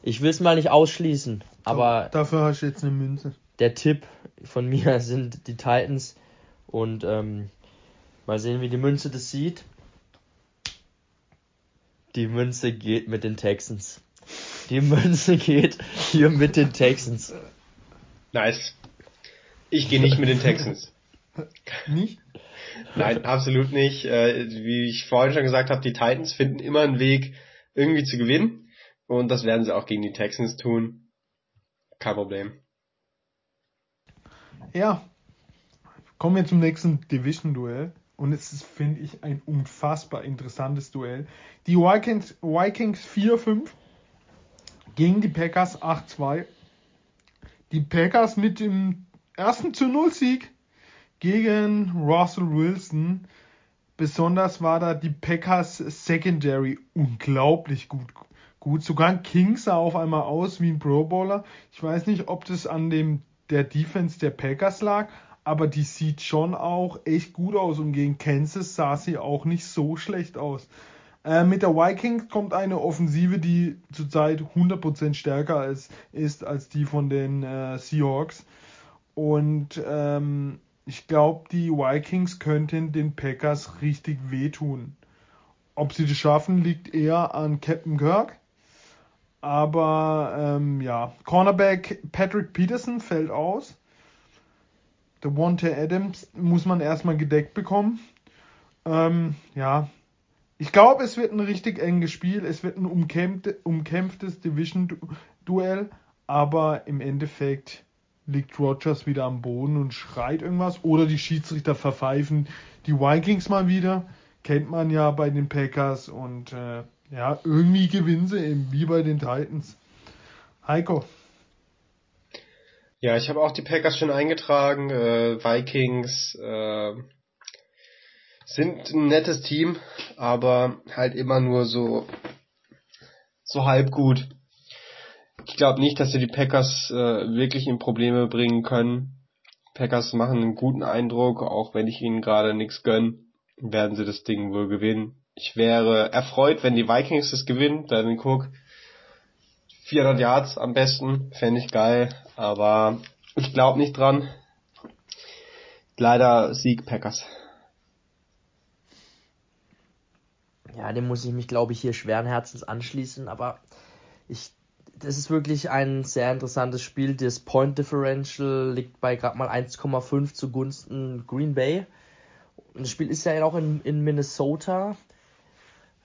ich will es mal nicht ausschließen. Aber dafür hast du jetzt eine Münze. Der Tipp von mir [LAUGHS] sind die Titans und ähm, mal sehen, wie die Münze das sieht. Die Münze geht mit den Texans. Die Münze geht hier mit den Texans. Nice. Ich gehe nicht mit den Texans. Nicht? Nein, absolut nicht. Äh, wie ich vorhin schon gesagt habe, die Titans finden immer einen Weg, irgendwie zu gewinnen. Und das werden sie auch gegen die Texans tun. Kein Problem. Ja. Kommen wir zum nächsten Division-Duell. Und es ist, finde ich, ein unfassbar interessantes Duell. Die Vikings, Vikings 4-5 gegen die Packers 8-2. Die Packers mit dem ersten zu 0 Sieg gegen Russell Wilson. Besonders war da die Packers Secondary unglaublich gut. Gut, sogar King sah auf einmal aus wie ein Pro Bowler. Ich weiß nicht, ob das an dem der Defense der Packers lag, aber die sieht schon auch echt gut aus und gegen Kansas sah sie auch nicht so schlecht aus. Äh, mit der Vikings kommt eine Offensive, die zurzeit 100% stärker ist, ist als die von den äh, Seahawks. Und ähm, ich glaube, die Vikings könnten den Packers richtig wehtun. Ob sie das schaffen, liegt eher an Captain Kirk. Aber ähm, ja, Cornerback Patrick Peterson fällt aus. Der Wante Adams muss man erstmal gedeckt bekommen. Ähm, ja, ich glaube, es wird ein richtig enges Spiel. Es wird ein umkämpfte, umkämpftes Division-Duell. Aber im Endeffekt liegt Rogers wieder am Boden und schreit irgendwas. Oder die Schiedsrichter verpfeifen die Vikings mal wieder. Kennt man ja bei den Packers. Und äh, ja, irgendwie gewinnen sie eben, wie bei den Titans. Heiko. Ja, ich habe auch die Packers schon eingetragen. Äh, Vikings. Äh sind ein nettes Team, aber halt immer nur so, so halb gut. Ich glaube nicht, dass sie die Packers äh, wirklich in Probleme bringen können. Packers machen einen guten Eindruck, auch wenn ich ihnen gerade nichts gönn, werden sie das Ding wohl gewinnen. Ich wäre erfreut, wenn die Vikings das gewinnen, dann guck, 400 Yards am besten, fände ich geil, aber ich glaube nicht dran. Leider Sieg Packers. Ja, dem muss ich mich, glaube ich, hier schweren Herzens anschließen, aber ich, das ist wirklich ein sehr interessantes Spiel. Das Point Differential liegt bei gerade mal 1,5 zugunsten Green Bay. Und das Spiel ist ja auch in, in Minnesota.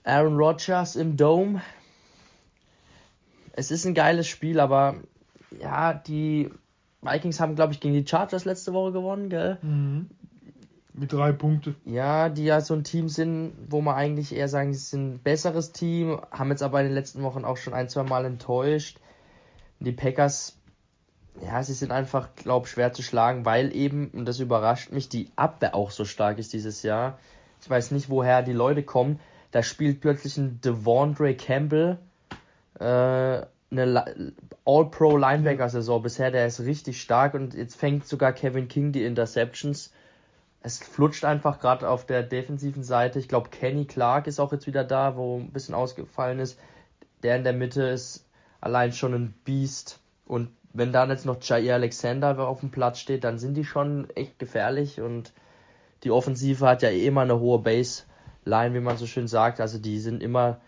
Aaron Rodgers im Dome. Es ist ein geiles Spiel, aber ja, die Vikings haben, glaube ich, gegen die Chargers letzte Woche gewonnen, gell? Mhm. Mit drei Punkten. Ja, die ja so ein Team sind, wo man eigentlich eher sagen, sie sind ein besseres Team, haben jetzt aber in den letzten Wochen auch schon ein, zwei Mal enttäuscht. Die Packers, ja, sie sind einfach, glaube schwer zu schlagen, weil eben, und das überrascht mich, die Abwehr auch so stark ist dieses Jahr. Ich weiß nicht, woher die Leute kommen. Da spielt plötzlich ein Devondre Campbell, äh, eine All-Pro-Linebacker-Saison bisher, der ist richtig stark und jetzt fängt sogar Kevin King die Interceptions es flutscht einfach gerade auf der defensiven Seite. Ich glaube, Kenny Clark ist auch jetzt wieder da, wo ein bisschen ausgefallen ist. Der in der Mitte ist allein schon ein Biest. Und wenn dann jetzt noch Jair Alexander auf dem Platz steht, dann sind die schon echt gefährlich. Und die Offensive hat ja eh immer eine hohe Baseline, wie man so schön sagt. Also die sind immer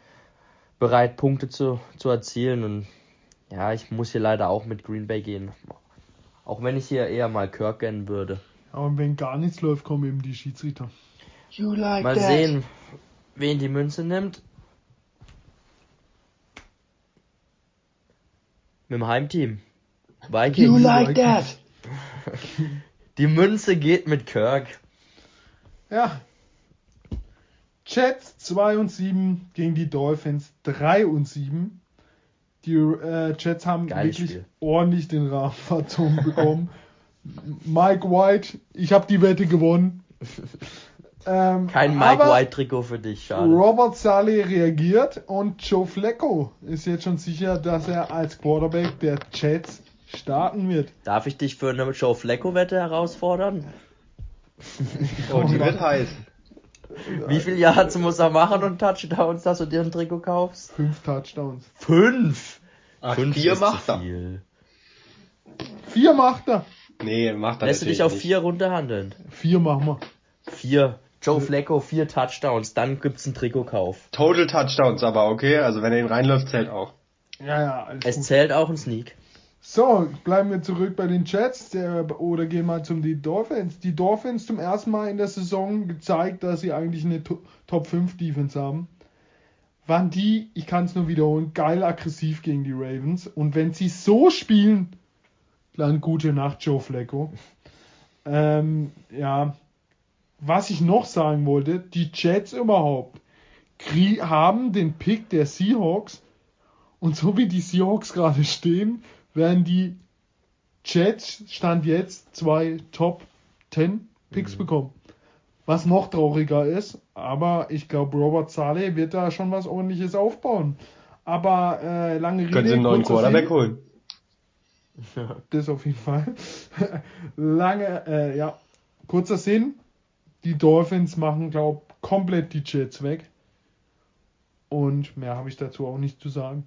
bereit, Punkte zu, zu erzielen. Und ja, ich muss hier leider auch mit Green Bay gehen. Auch wenn ich hier eher mal Kirk kennen würde. Aber wenn gar nichts läuft, kommen eben die Schiedsrichter. You like Mal that. sehen, wen die Münze nimmt. Mit dem Heimteam. Vikings. You like that. [LAUGHS] Die Münze geht mit Kirk. Ja. Jets 2 und 7 gegen die Dolphins 3 und 7. Die äh, Jets haben Geiles wirklich Spiel. ordentlich den Rahmen verzogen bekommen. [LAUGHS] Mike White, ich habe die Wette gewonnen. [LAUGHS] Ähm, Kein Mike White Trikot für dich, schade. Robert Saleh reagiert und Joe Flacco ist jetzt schon sicher, dass er als Quarterback der Jets starten wird. Darf ich dich für eine Joe Flacco Wette herausfordern? [LAUGHS] oh, die wird [LAUGHS] heiß. Wie viele Yards muss er machen und Touchdowns, dass du dir ein Trikot kaufst? Fünf Touchdowns. Fünf? Ach, Fünf vier macht er. Vier macht er. Nee, macht er Lässt du dich auf nicht. vier runterhandeln? Vier machen wir. Vier. Joe Flacco, vier Touchdowns, dann gibt's einen Trikotkauf. Total Touchdowns aber, okay? Also wenn er ihn reinläuft, zählt auch. Ja, ja, alles Es gut. zählt auch ein Sneak. So, bleiben wir zurück bei den Jets der, oder gehen mal zum die Dolphins. Die Dolphins zum ersten Mal in der Saison gezeigt, dass sie eigentlich eine Top 5 Defense haben. Waren die, ich kann es nur wiederholen, geil aggressiv gegen die Ravens. Und wenn sie so spielen, dann gute Nacht, Joe Flacco. Ähm, ja, was ich noch sagen wollte, die Jets überhaupt haben den Pick der Seahawks und so wie die Seahawks gerade stehen, werden die Jets Stand jetzt zwei Top 10 Picks mhm. bekommen. Was noch trauriger ist, aber ich glaube, Robert Saleh wird da schon was ordentliches aufbauen. Aber äh, lange Rede. Können sie einen neuen Quarterback holen? Das auf jeden Fall. Lange, äh, ja, kurzer Sinn. Die Dolphins machen, glaube komplett die Jets weg. Und mehr habe ich dazu auch nicht zu sagen.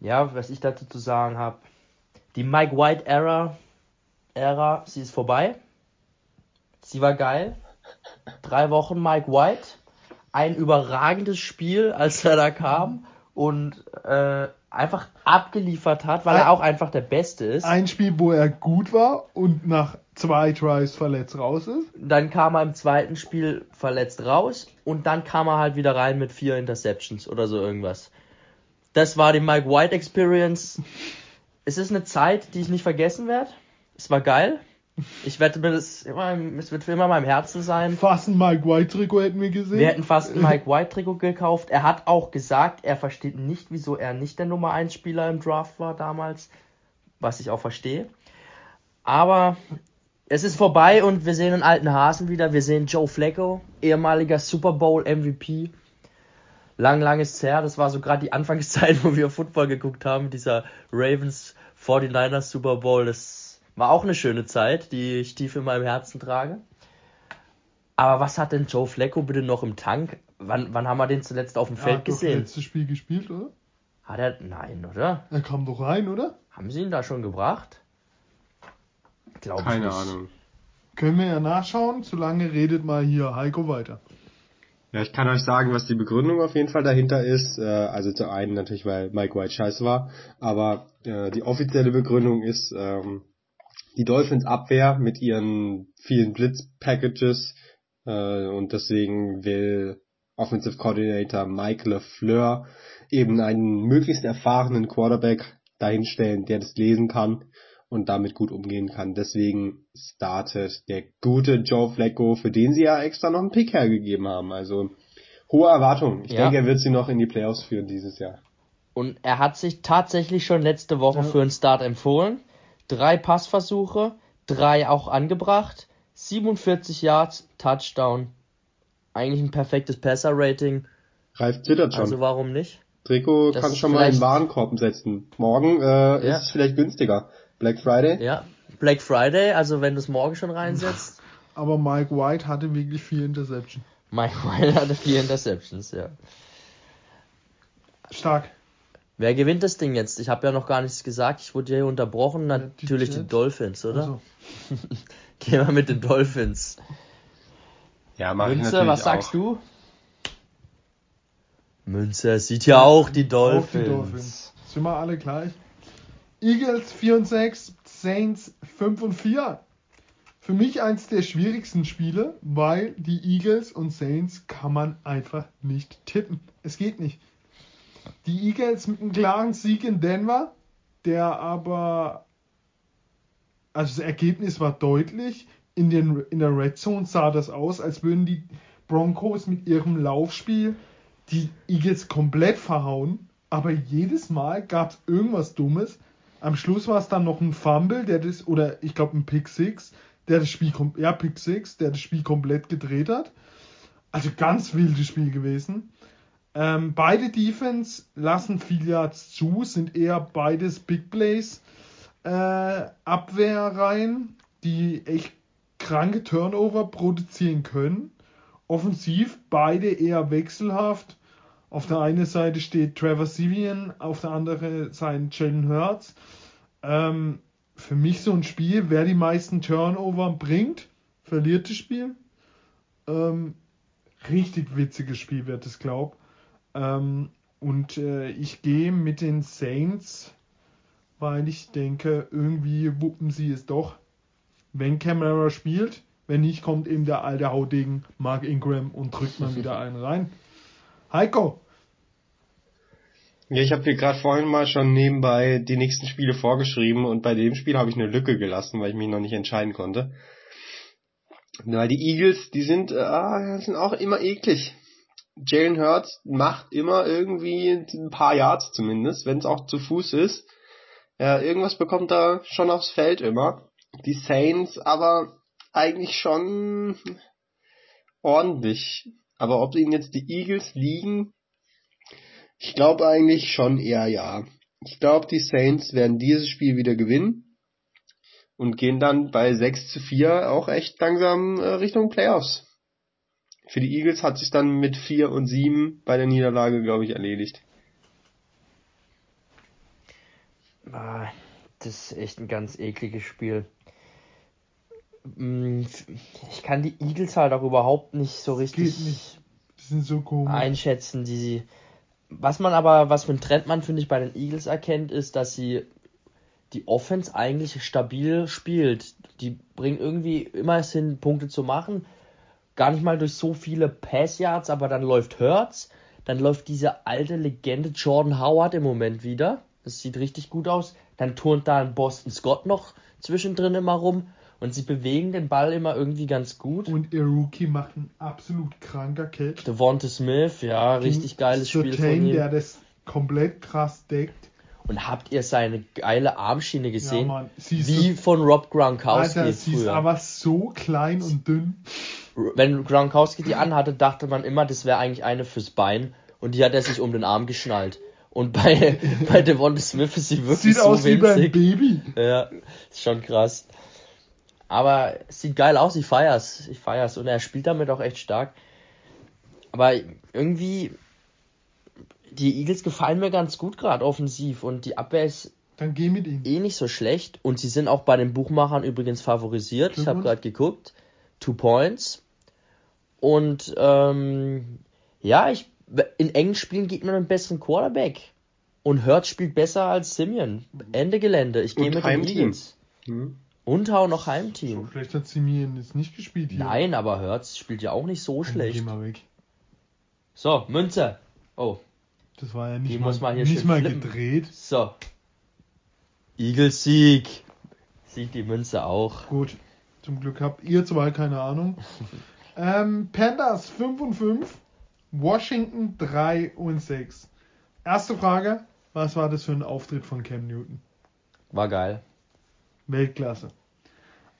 Ja, was ich dazu zu sagen habe. Die Mike White Era, Ära, sie ist vorbei. Sie war geil. Drei Wochen Mike White. Ein überragendes Spiel, als er da kam. und äh, einfach abgeliefert hat, weil ein, er auch einfach der Beste ist. Ein Spiel, wo er gut war und nach zwei Tries verletzt raus ist. Dann kam er im zweiten Spiel verletzt raus und dann kam er halt wieder rein mit vier Interceptions oder so irgendwas. Das war die Mike White Experience. Es ist eine Zeit, die ich nicht vergessen werde. Es war geil. Ich wette mir das immer, es wird für immer in meinem Herzen sein. Fast ein Mike White Trikot hätten wir gesehen. Wir hätten fast ein Mike White Trikot gekauft. Er hat auch gesagt, er versteht nicht, wieso er nicht der Nummer 1 Spieler im Draft war damals. Was ich auch verstehe. Aber es ist vorbei und wir sehen einen alten Hasen wieder. Wir sehen Joe Flacco, ehemaliger Super Bowl MVP. Lang, lang ist her. Das war so gerade die Anfangszeit, [LAUGHS] wo wir Football geguckt haben. Dieser Ravens 49ers Super Bowl. Das war auch eine schöne Zeit, die ich tief in meinem Herzen trage. Aber was hat denn Joe Flacco bitte noch im Tank? Wann, wann haben wir den zuletzt auf dem Feld hat gesehen? Hat letztes Spiel gespielt, oder? Hat er? Nein, oder? Er kam doch rein, oder? Haben sie ihn da schon gebracht? Glaube ich Keine Ahnung. Können wir ja nachschauen. Solange redet mal hier Heiko weiter. Ja, ich kann euch sagen, was die Begründung auf jeden Fall dahinter ist. Äh, also zu einen natürlich, weil Mike White scheiße war, aber äh, die offizielle Begründung ist, ähm, die Dolphins Abwehr mit ihren vielen Blitz-Packages äh, und deswegen will Offensive Coordinator Mike LeFleur eben einen möglichst erfahrenen Quarterback dahinstellen, der das lesen kann und damit gut umgehen kann. Deswegen startet der gute Joe Flacco, für den sie ja extra noch einen Pick hergegeben haben. Also hohe Erwartungen. Ich ja. denke, er wird sie noch in die Playoffs führen dieses Jahr. Und er hat sich tatsächlich schon letzte Woche ja. für einen Start empfohlen drei Passversuche, drei auch angebracht, 47 Yards, Touchdown. Eigentlich ein perfektes Passer-Rating. Ralf zittert schon. Also warum nicht? Trikot das kann schon mal in Warenkorb setzen. Morgen äh, ja. ist es vielleicht günstiger. Black Friday? Ja, Black Friday, also wenn du es morgen schon reinsetzt. [LAUGHS] Aber Mike White hatte wirklich vier Interceptions. Mike White hatte vier Interceptions, ja. Stark. Wer gewinnt das Ding jetzt? Ich habe ja noch gar nichts gesagt. Ich wurde hier unterbrochen. Natürlich die, die Dolphins, oder? Also. [LAUGHS] Gehen wir mit den Dolphins. Ja, mach Münze, ich was sagst auch. du? Münze sieht ja auch die Dolphins. Auch die Dolphins. Sind wir alle gleich? Eagles 4 und 6, Saints 5 und 4. Für mich eins der schwierigsten Spiele, weil die Eagles und Saints kann man einfach nicht tippen. Es geht nicht. Die Eagles mit einem klaren Sieg in Denver, der aber, also das Ergebnis war deutlich. In, den, in der Red Zone sah das aus, als würden die Broncos mit ihrem Laufspiel die Eagles komplett verhauen. Aber jedes Mal gab es irgendwas Dummes. Am Schluss war es dann noch ein Fumble, der das, oder ich glaube ein Pick Six, der das Spiel, ja, Pick Six, der das Spiel komplett gedreht hat. Also ganz wildes Spiel gewesen. Ähm, beide Defense lassen viel Yards zu, sind eher beides Big Plays äh, Abwehrreihen, die echt kranke Turnover produzieren können. Offensiv beide eher wechselhaft. Auf der einen Seite steht Trevor Sivian, auf der anderen Seite Jalen Hurts. Ähm, für mich so ein Spiel, wer die meisten Turnover bringt, verliert das Spiel. Ähm, richtig witziges Spiel wird es, glaub. Ähm, und äh, ich gehe mit den Saints, weil ich denke, irgendwie wuppen sie es doch. Wenn Camera spielt, wenn nicht, kommt eben der alte Haudegen Mark Ingram und drückt man wieder einen rein. Heiko! Ja, ich habe hier gerade vorhin mal schon nebenbei die nächsten Spiele vorgeschrieben und bei dem Spiel habe ich eine Lücke gelassen, weil ich mich noch nicht entscheiden konnte. Weil die Eagles, die sind, äh, sind auch immer eklig. Jalen Hurts macht immer irgendwie ein paar Yards zumindest, wenn es auch zu Fuß ist. Ja, irgendwas bekommt er schon aufs Feld immer. Die Saints aber eigentlich schon ordentlich. Aber ob ihnen jetzt die Eagles liegen, ich glaube eigentlich schon eher ja. Ich glaube, die Saints werden dieses Spiel wieder gewinnen und gehen dann bei 6 zu 4 auch echt langsam äh, Richtung Playoffs. Für die Eagles hat sich dann mit 4 und 7 bei der Niederlage, glaube ich, erledigt. Ah, das ist echt ein ganz ekliges Spiel. Mm, ich kann die Eagles halt auch überhaupt nicht so richtig nicht. So einschätzen. Die, was man aber, was für ein Trend man, finde ich, bei den Eagles erkennt, ist, dass sie die Offense eigentlich stabil spielt. Die bringen irgendwie immer es hin, Punkte zu machen. Gar nicht mal durch so viele Pass-Yards, aber dann läuft Hurts. Dann läuft diese alte Legende Jordan Howard im Moment wieder. Das sieht richtig gut aus. Dann turnt da ein Boston Scott noch zwischendrin immer rum. Und sie bewegen den Ball immer irgendwie ganz gut. Und ihr Rookie macht ein absolut kranker Catch. Devonta Smith, ja, richtig geiles Spiel von Surtain, ihm. der das komplett krass deckt. Und habt ihr seine geile Armschiene gesehen? Mann. Sie ist Wie von Rob Gronkowski Alter, sie ist früher. aber so klein und dünn. Wenn Gronkowski die anhatte, dachte man immer, das wäre eigentlich eine fürs Bein. Und die hat er sich um den Arm geschnallt. Und bei, [LAUGHS] bei Devonta Smith ist sie wirklich Sieht so aus wie beim winzig. Baby. Ja, ist schon krass. Aber es sieht geil aus, ich feier's. Ich feier's. Und er spielt damit auch echt stark. Aber irgendwie, die Eagles gefallen mir ganz gut gerade offensiv und die Abwehr ist Dann geh mit ihm. eh nicht so schlecht. Und sie sind auch bei den Buchmachern übrigens favorisiert. Ich habe gerade geguckt. Two Points. Und ähm, ja, ich in engen Spielen geht man mit einem besseren Quarterback. Und Hurts spielt besser als Simeon. Ende Gelände. Ich gehe Und mit den Heimteam. Eagles. Hm? Und auch noch So, Heimteam. vielleicht hat Simeon jetzt nicht gespielt hier. Nein, aber Hurts spielt ja auch nicht so Dann schlecht. Geh mal weg. So, Münze. Oh, Das war ja nicht Die mal, muss man hier nicht mal flippen. gedreht. so. Eagles Sieg. Sieht die Münze auch. Gut. Zum Glück habt ihr zwei keine Ahnung. [LAUGHS] ähm, Panthers 5 und 5. Washington 3 und 6. Erste Frage. Was war das für ein Auftritt von Cam Newton? War geil. Weltklasse.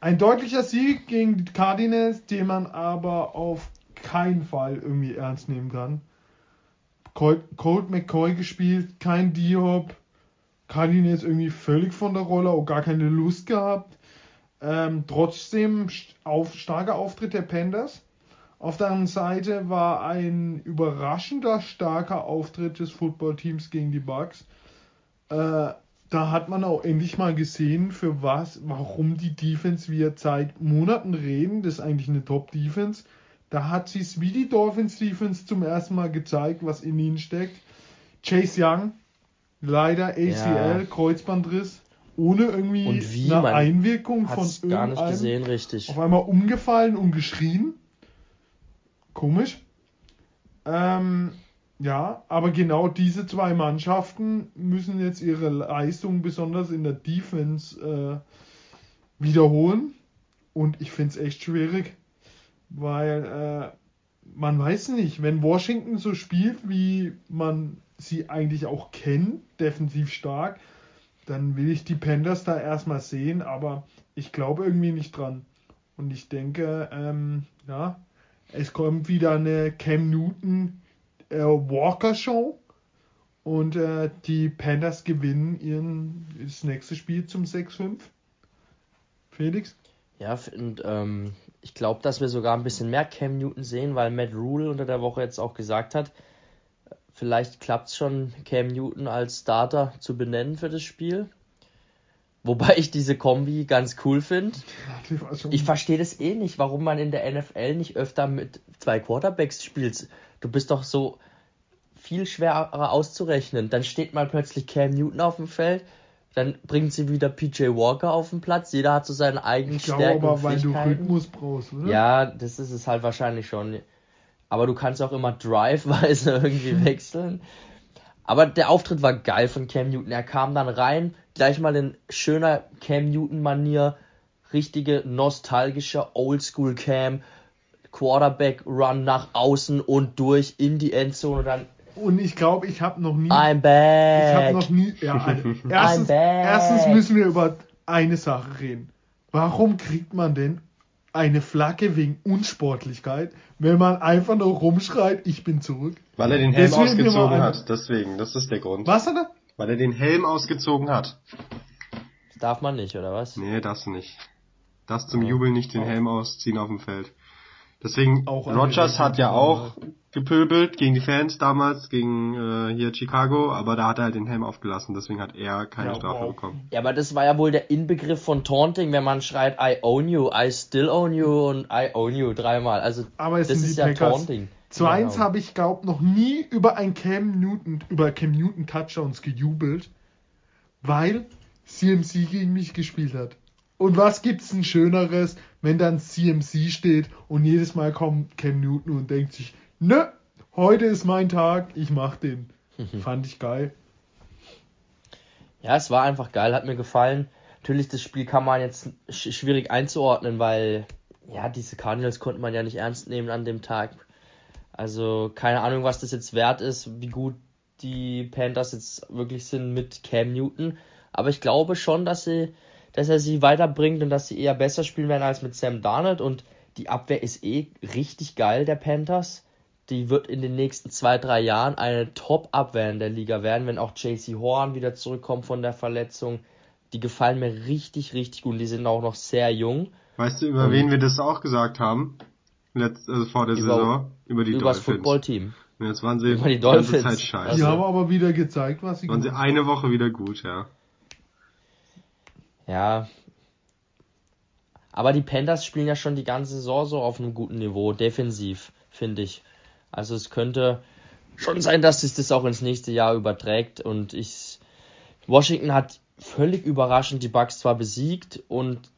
Ein deutlicher Sieg gegen die Cardinals, den man aber auf keinen Fall irgendwie ernst nehmen kann. Colt, Colt McCoy gespielt, kein Diop. Cardinals irgendwie völlig von der Rolle, auch gar keine Lust gehabt. Ähm, trotzdem auf, starker Auftritt der Panthers. Auf der anderen Seite war ein überraschender starker Auftritt des Footballteams gegen die Bucks. Äh, da hat man auch endlich mal gesehen, für was, warum die Defense wir seit Monaten reden. Das ist eigentlich eine Top-Defense. Da hat sie es wie die Dolphins Defense zum ersten Mal gezeigt, was in ihnen steckt. Chase Young, leider ACL, Ja. Kreuzbandriss, ohne irgendwie wie, eine Einwirkung von Hat's gar nicht irgendeinem. gesehen, richtig. Auf einmal umgefallen und geschrien. Komisch. Ähm, ja, aber genau diese zwei Mannschaften müssen jetzt ihre Leistung besonders in der Defense äh, wiederholen. Und ich finde es echt schwierig, weil äh, man weiß nicht, wenn Washington so spielt, wie man sie eigentlich auch kennt, defensiv stark, dann will ich die Panthers da erstmal sehen, aber ich glaube irgendwie nicht dran. Und ich denke, ähm, ja, es kommt wieder eine Cam Newton äh, Walker Show und äh, die Panthers gewinnen ihren das nächste Spiel zum 6-5. Felix? Ja, und ähm, ich glaube, dass wir sogar ein bisschen mehr Cam Newton sehen, weil Matt Rule unter der Woche jetzt auch gesagt hat, vielleicht klappt es schon, Cam Newton als Starter zu benennen für das Spiel. Wobei ich diese Kombi ganz cool finde. Schon- Ich verstehe das eh nicht, warum man in der NFL nicht öfter mit zwei Quarterbacks spielt. Du bist doch so viel schwerer auszurechnen. Dann steht mal plötzlich Cam Newton auf dem Feld, dann bringt sie wieder PJ Walker auf den Platz. Jeder hat so seine eigenen ich glaube Stärken aber, weil du. Rhythmus brauchst, oder? Ja, das ist es halt wahrscheinlich schon. Aber du kannst auch immer driveweise [LAUGHS] irgendwie wechseln. Aber der Auftritt war geil von Cam Newton. Er kam dann rein, gleich mal in schöner Cam Newton-Manier, richtige nostalgische Oldschool Cam, Quarterback Run nach außen und durch in die Endzone und dann Und ich glaube, ich habe noch nie. I'm Ich habe back. noch nie. Ja, [LAUGHS] also, erstens, back. erstens müssen wir über eine Sache reden. Warum kriegt man denn eine Flagge wegen Unsportlichkeit, wenn man einfach nur rumschreit, ich bin zurück? Weil er den Helm Deswegen ausgezogen hat. Deswegen, das ist der Grund. Was hat er? Weil er den Helm ausgezogen hat. Das darf man nicht, oder was? Nee, das nicht. Das zum. Jubeln nicht den. Helm ausziehen auf dem Feld. Deswegen, Auch Rogers hat ja auch gepöbelt gegen die Fans damals, gegen äh, hier Chicago, aber da hat er halt den Helm aufgelassen, deswegen hat er keine Ja, Strafe wow. bekommen. Ja, aber das war ja wohl der Inbegriff von Taunting, wenn man schreit I own you, I still own you und I own you dreimal. Also Aber es das sind ist ja Packers. Taunting. Zweitens genau. habe ich, glaube noch nie über ein Cam Newton, über Cam Newton Touchdowns gejubelt, weil CMC gegen mich gespielt hat. Und was gibt's denn Schöneres, wenn dann CMC steht und jedes Mal kommt Cam Newton und denkt sich, nö, heute ist mein Tag, ich mach den. [LAUGHS] Fand ich geil. Ja, es war einfach geil, hat mir gefallen. Natürlich, das Spiel kann man jetzt schwierig einzuordnen, weil ja, diese Cardinals konnte man ja nicht ernst nehmen an dem Tag. Also keine Ahnung, was das jetzt wert ist, wie gut die Panthers jetzt wirklich sind mit Cam Newton. Aber ich glaube schon, dass sie, dass er sie weiterbringt und dass sie eher besser spielen werden als mit Sam Darnold. Und die Abwehr ist eh richtig geil der Panthers. Die wird in den nächsten zwei, drei Jahren eine Top-Abwehr in der Liga werden, wenn auch JC Horn wieder zurückkommt von der Verletzung die gefallen mir richtig, richtig gut. Die sind auch noch sehr jung. Weißt du, über und wen wir das auch gesagt haben? Letzt, also vor der über, Saison? Über die über Dolphins. das Footballteam. Jetzt waren sie über die, Dolphins. ganze Zeit scheiße. Die haben aber wieder gezeigt, was sie Waren sie eine Woche wieder gut, ja. Ja. Aber die Panthers spielen ja schon die ganze Saison so auf einem guten Niveau, defensiv, finde ich. Also es könnte schon sein, dass sich das auch ins nächste Jahr überträgt und ich Washington hat völlig überraschend die Bugs zwar besiegt und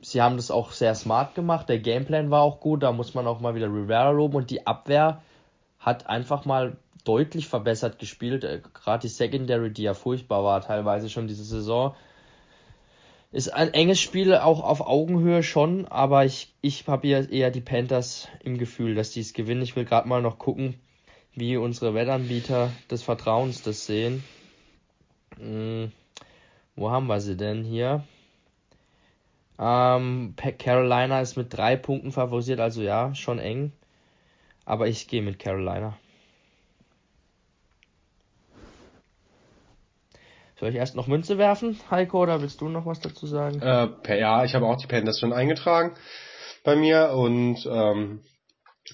sie haben das auch sehr smart gemacht. Der Gameplan war auch gut, da muss man auch mal wieder Rivera loben und die Abwehr hat einfach mal deutlich verbessert gespielt. Äh, Gerade die Secondary, die ja furchtbar war, teilweise schon diese Saison. Ist ein enges Spiel, auch auf Augenhöhe schon, aber ich, ich habe eher die Panthers im Gefühl, dass die es gewinnen. Ich will gerade mal noch gucken, wie unsere Wettanbieter des Vertrauens das sehen. Hm. Wo haben wir sie denn hier? Ähm, Carolina ist mit drei Punkten favorisiert, also ja, schon eng. Aber ich gehe mit Carolina. Soll ich erst noch Münze werfen, Heiko, oder willst du noch was dazu sagen? Äh, ja, ich habe auch die Panthers schon eingetragen bei mir und ähm,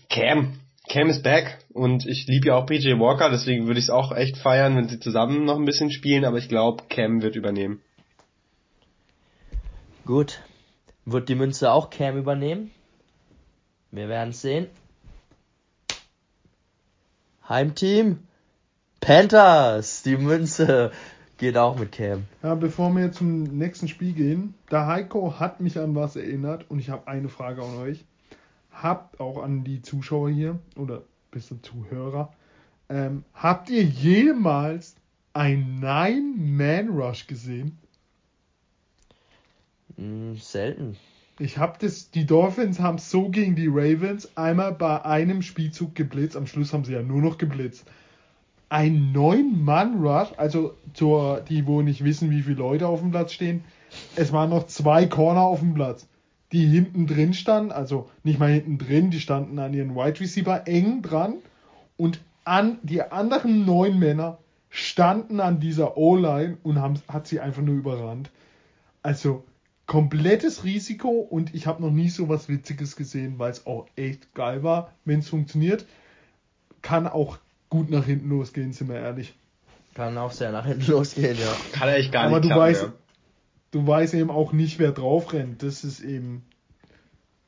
Cam. Cam ist back und ich liebe ja auch PJ Walker, deswegen würde ich es auch echt feiern, wenn sie zusammen noch ein bisschen spielen, aber ich glaube, Cam wird übernehmen. Gut. Wird die Münze auch Cam übernehmen? Wir werden es sehen. Heimteam Panthers. Die Münze geht auch mit Cam. Ja, bevor wir zum nächsten Spiel gehen, der Heiko hat mich an was erinnert und ich habe eine Frage an euch habt, auch an die Zuschauer hier oder bisschen Zuhörer, ähm, habt ihr jemals ein Nine-Man-Rush gesehen? Mm, selten. Ich hab das, die Dolphins haben so gegen die Ravens einmal bei einem Spielzug geblitzt, am Schluss haben sie ja nur noch geblitzt. Ein Neun-Mann-Rush, also zur, die, wo nicht wissen, wie viele Leute auf dem Platz stehen, es waren noch zwei Corner auf dem Platz die hinten drin standen, also nicht mal hinten drin, die standen an ihren Wide Receiver eng dran und an die anderen neun Männer standen an dieser O-Line und haben, hat sie einfach nur überrannt. Also komplettes Risiko und ich habe noch nie so was Witziges gesehen, weil es auch echt geil war. Wenn es funktioniert, kann auch gut nach hinten losgehen, sind wir ehrlich. Kann auch sehr nach hinten losgehen, ja. Kann echt gar Aber nicht. Aber du weißt, ja du weißt eben auch nicht, wer drauf rennt. Das ist eben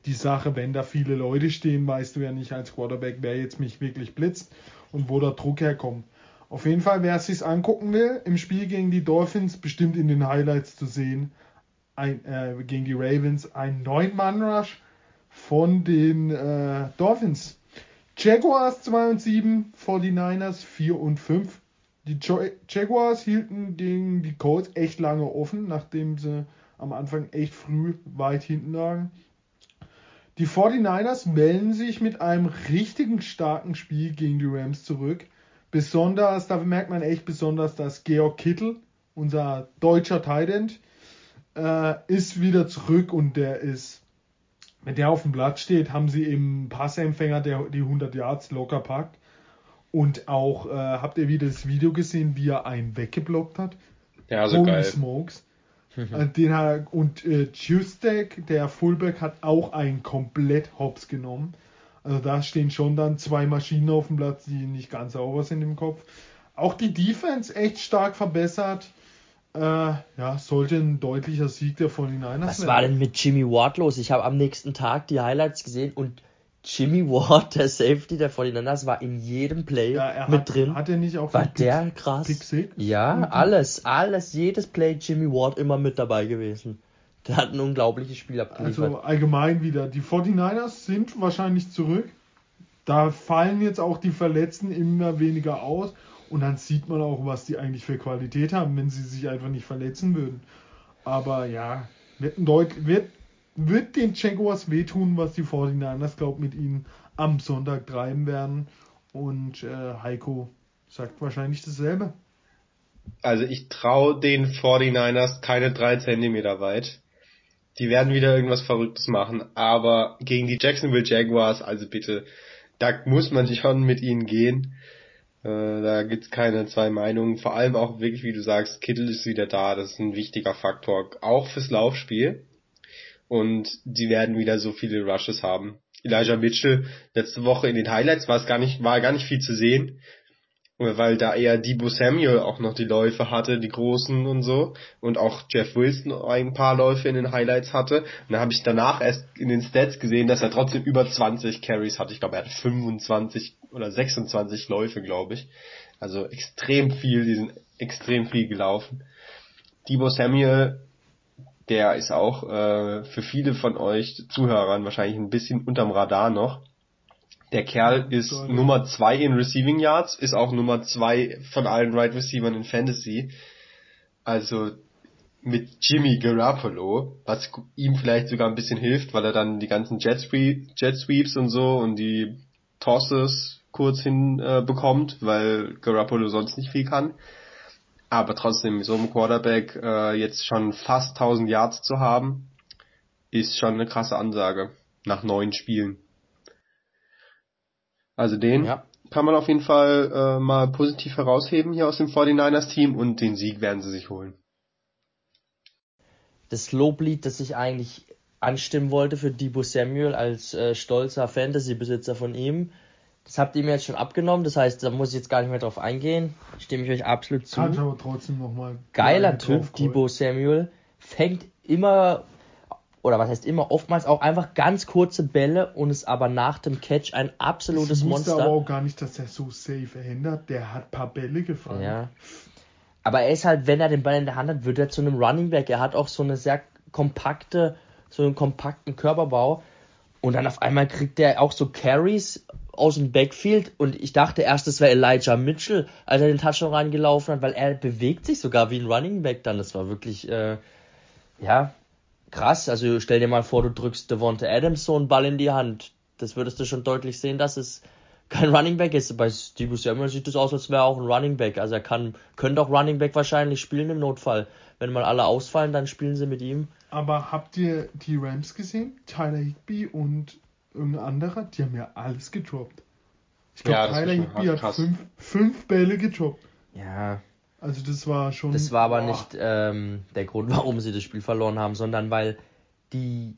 die Sache, wenn da viele Leute stehen, weißt du ja nicht als Quarterback, wer jetzt mich wirklich blitzt und wo der Druck herkommt. Auf jeden Fall, wer es sich angucken will, im Spiel gegen die Dolphins, bestimmt in den Highlights zu sehen, ein, äh, gegen die Ravens, ein 9-Mann-Rush von den äh, Dolphins. Jaguars 2 und 7, 49ers 4 und 5. Die Jaguars hielten den, die Colts echt lange offen, nachdem sie am Anfang echt früh weit hinten lagen. Die 49ers melden sich mit einem richtigen starken Spiel gegen die Rams zurück. Besonders, da merkt man echt besonders, dass Georg Kittel, unser deutscher Tight äh, ist wieder zurück und der ist, wenn der auf dem Blatt steht, haben sie eben Passempfänger, der die 100 Yards locker packt. Und auch, äh, habt ihr wieder das Video gesehen, wie er einen weggeblockt hat? Ja, so Holy geil. Smokes. [LAUGHS] Äh, den hat, und äh, Justek, der Fullback, hat auch einen komplett hops genommen. Also da stehen schon dann zwei Maschinen auf dem Platz, die nicht ganz sauber sind im Kopf. Auch die Defense echt stark verbessert. Äh, ja, sollte ein deutlicher Sieg der 49ers Was werden. war denn mit Jimmy Ward los? Ich habe am nächsten Tag die Highlights gesehen und Jimmy Ward, der Safety der 49ers, war in jedem Play Ja, mit hat, drin. Hat er nicht auch War die der Pick- krass? Pick Six? Ja, Und- alles, alles, jedes Play Jimmy Ward immer mit dabei gewesen. Der hat ein unglaubliches Spiel abgeliefert. Also allgemein wieder. Die 49ers sind wahrscheinlich zurück. Da fallen jetzt auch die Verletzten immer weniger aus. Und dann sieht man auch, was die eigentlich für Qualität haben, wenn sie sich einfach nicht verletzen würden. Aber ja, wird, ein Deut wird, wird den Jaguars wehtun, was die 49ers, glaube mit ihnen am Sonntag treiben werden. Und äh, Heiko sagt wahrscheinlich dasselbe. Also ich traue den 49ers keine drei Zentimeter weit. Die werden wieder irgendwas Verrücktes machen, aber gegen die Jacksonville Jaguars, also bitte, da muss man schon mit ihnen gehen. Äh, da gibt's keine zwei Meinungen. Vor allem auch wirklich, wie du sagst, Kittel ist wieder da. Das ist ein wichtiger Faktor, auch fürs Laufspiel. Und die werden wieder so viele Rushes haben. Elijah Mitchell letzte Woche in den Highlights war es gar nicht, war gar nicht viel zu sehen weil da eher Debo Samuel auch noch die Läufe hatte, die großen und so, und auch Jeff Wilson ein paar Läufe in den Highlights hatte. Und dann habe ich danach erst in den Stats gesehen, dass er trotzdem über 20 Carries hatte. Ich glaube, er hatte 25 oder 26 Läufe, glaube ich. Also extrem viel, die sind extrem viel gelaufen. Debo Samuel, der ist auch äh, für viele von euch Zuhörern wahrscheinlich ein bisschen unterm Radar noch. Der Kerl ist Sorry. Nummer zwei in Receiving Yards, ist auch Nummer zwei von allen Right Receivers in Fantasy. Also mit Jimmy Garoppolo, was ihm vielleicht sogar ein bisschen hilft, weil er dann die ganzen Jet Sweeps und so und die Tosses kurz hin äh, bekommt, weil Garoppolo sonst nicht viel kann. Aber trotzdem, so einem Quarterback äh, jetzt schon fast 1000 Yards zu haben, ist schon eine krasse Ansage nach neun Spielen. Also den Ja. kann man auf jeden Fall äh, mal positiv herausheben hier aus dem 49ers Team und den Sieg werden sie sich holen. das Loblied, das ich eigentlich anstimmen wollte für Debo Samuel als äh, stolzer Fantasy-Besitzer von ihm. Das habt ihr mir jetzt schon abgenommen, das heißt, da muss ich jetzt gar nicht mehr drauf eingehen. Stimme ich euch absolut zu. Kann ich aber trotzdem nochmal. Geiler Typ, Debo Samuel. Fängt immer, oder was heißt immer, oftmals auch einfach ganz kurze Bälle und ist aber nach dem Catch ein absolutes ich wusste Monster. aber auch gar nicht, dass er so safe ändert. Der hat ein paar Bälle gefangen. Ja. Aber er ist halt, wenn er den Ball in der Hand hat, wird er zu einem Running Back. Er hat auch so eine sehr kompakte, so einen kompakten Körperbau. Und dann auf einmal kriegt er auch so Carries aus dem Backfield. Und ich dachte erst, es wäre Elijah Mitchell, als er den Touchdown reingelaufen hat, weil er bewegt sich sogar wie ein Running Back dann. Das war wirklich, äh, ja, krass. Also stell dir mal vor, du drückst Devonta Adams so einen Ball in die Hand. Das würdest du schon deutlich sehen, dass es kein Running Back ist. Bei Steve Samuel sieht es aus, als wäre er auch ein Running Back. Also er kann, könnte auch Running Back wahrscheinlich spielen im Notfall. Wenn mal alle ausfallen, dann spielen sie mit ihm. Aber habt ihr die Rams gesehen? Tyler Higby und irgendein anderer? Die haben ja alles gedroppt. Ich glaube, Ja, Tyler Higby hat krass. fünf, fünf Bälle gedroppt. Ja, Also das war schon. das war aber boah. nicht ähm, der Grund, warum sie das Spiel verloren haben, sondern weil die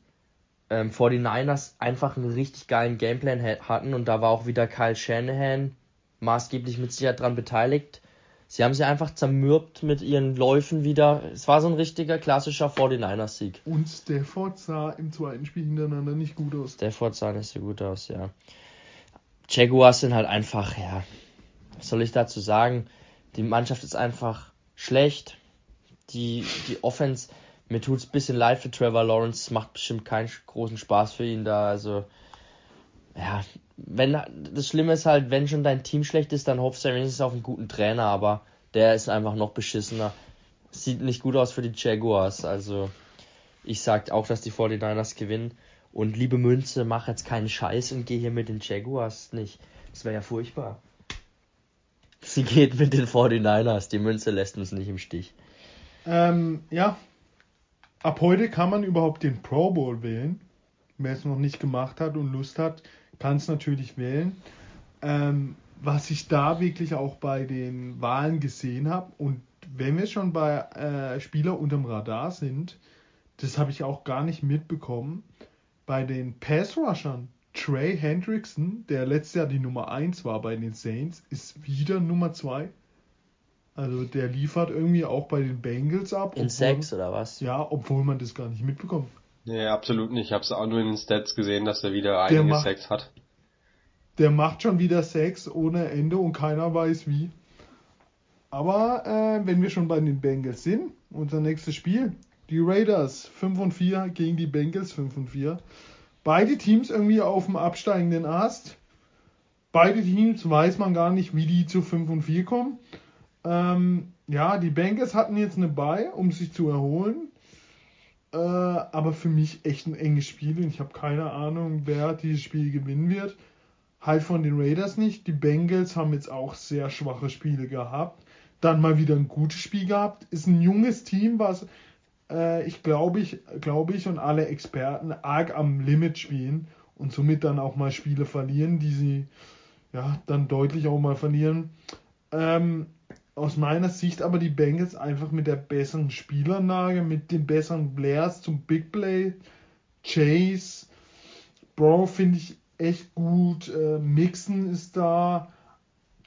ähm, 49ers einfach einen richtig geilen Gameplan ha- hatten und da war auch wieder Kyle Shanahan maßgeblich mit Sicherheit dran beteiligt. Sie haben sie einfach zermürbt mit ihren Läufen wieder. Es war so ein richtiger klassischer 49ers-Sieg. Und Stafford sah im zweiten Spiel hintereinander nicht gut aus. Stafford sah nicht so gut aus, ja. Jaguars sind halt einfach, ja, was soll ich dazu sagen? Die Mannschaft ist einfach schlecht. Die, die Offense, mir tut's ein bisschen leid für Trevor Lawrence, es macht bestimmt keinen großen Spaß für ihn da, also, ja, wenn, das Schlimme ist halt, wenn schon dein Team schlecht ist, dann hoffst du wenigstens auf einen guten Trainer, aber der ist einfach noch beschissener. Sieht nicht gut aus für die Jaguars, also, ich sag auch, dass die 49ers gewinnen. Und liebe Münze, mach jetzt keinen Scheiß und geh hier mit den Jaguars nicht. Das wäre ja furchtbar. Sie geht mit den 49ers. Die Münze lässt uns nicht im Stich. Ähm, ja. Ab heute kann man überhaupt den Pro Bowl wählen. Wer es noch nicht gemacht hat und Lust hat, kann es natürlich wählen. Ähm, was ich da wirklich auch bei den Wahlen gesehen habe, und wenn wir schon bei äh, Spieler unterm Radar sind, das habe ich auch gar nicht mitbekommen, bei den Pass-Rushern, Trey Hendrickson, der letztes Jahr die Nummer 1 war bei den Saints, ist wieder Nummer 2. Also der liefert irgendwie auch bei den Bengals ab. In obwohl- Sex oder was? Ja, obwohl man das gar nicht mitbekommt. Nee, absolut nicht. Ich habe es auch nur in den Stats gesehen, dass er wieder einige Sex hat. Der macht schon wieder Sex ohne Ende und keiner weiß wie. Aber äh, wenn wir schon bei den Bengals sind, unser nächstes Spiel, die Raiders 5 und 4 gegen die Bengals 5 und 4. Beide Teams irgendwie auf dem absteigenden Ast. Beide Teams weiß man gar nicht, wie die zu 5 und 4 kommen. Ähm, ja, die Bengals hatten jetzt eine Bye, um sich zu erholen. Äh, aber für mich echt ein enges Spiel und ich habe keine Ahnung, wer dieses Spiel gewinnen wird. Halt von den Raiders nicht. Die Bengals haben jetzt auch sehr schwache Spiele gehabt. Dann mal wieder ein gutes Spiel gehabt. Ist ein junges Team, was äh, ich glaube ich, glaube ich und alle Experten arg am Limit spielen und somit dann auch mal Spiele verlieren, die sie ja dann deutlich auch mal verlieren. Ähm, aus meiner Sicht aber die Bengals einfach mit der besseren Spielanlage, mit den besseren Blairs zum Big Play. Chase, Bro finde ich echt gut. Äh, Mixon ist da.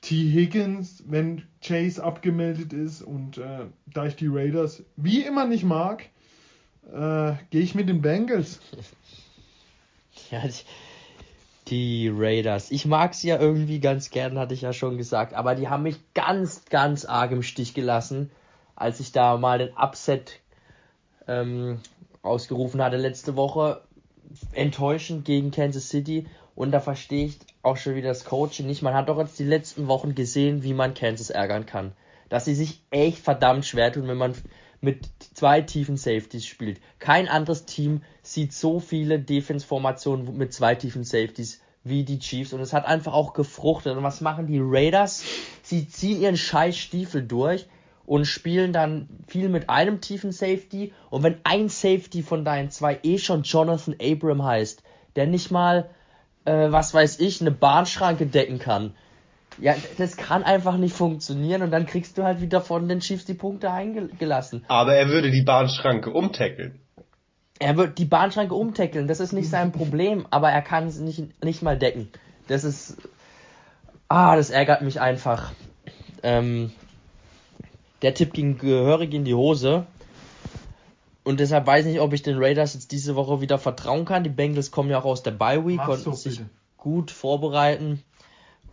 T. Higgins, wenn Chase abgemeldet ist und äh, da ich die Raiders wie immer nicht mag, äh, gehe ich mit den Bengals. [LAUGHS] Ja, die, die Raiders. Ich mag sie ja irgendwie ganz gern, hatte ich ja schon gesagt, aber die haben mich ganz, ganz arg im Stich gelassen, als ich da mal den Upset ähm, ausgerufen hatte letzte Woche. Enttäuschend gegen Kansas City und da verstehe ich auch schon wieder das Coaching nicht. Man hat doch jetzt die letzten Wochen gesehen, wie man Kansas ärgern kann. Dass sie sich echt verdammt schwer tun, wenn man mit zwei tiefen Safeties spielt. Kein anderes Team sieht so viele Defense-Formationen mit zwei tiefen Safeties wie die Chiefs und es hat einfach auch gefruchtet. Und was machen die Raiders? Sie ziehen ihren scheiß Stiefel durch und spielen dann viel mit einem tiefen Safety. Und wenn ein Safety von deinen zwei eh schon Jonathan Abram heißt, der nicht mal äh, was weiß ich, eine Bahnschranke decken kann. Ja, das kann einfach nicht funktionieren und dann kriegst du halt wieder von den Chiefs die Punkte eingelassen. Aber er würde die Bahnschranke umtackeln. Er wird die Bahnschranke umtackeln, das ist nicht sein Problem, aber er kann es nicht, nicht mal decken. Das ist. Ah, das ärgert mich einfach. Ähm, der Tipp ging gehörig in die Hose. Und deshalb weiß ich nicht, ob ich den Raiders jetzt diese Woche wieder vertrauen kann. Die Bengals kommen ja auch aus der Bye Week, konnten sich gut vorbereiten.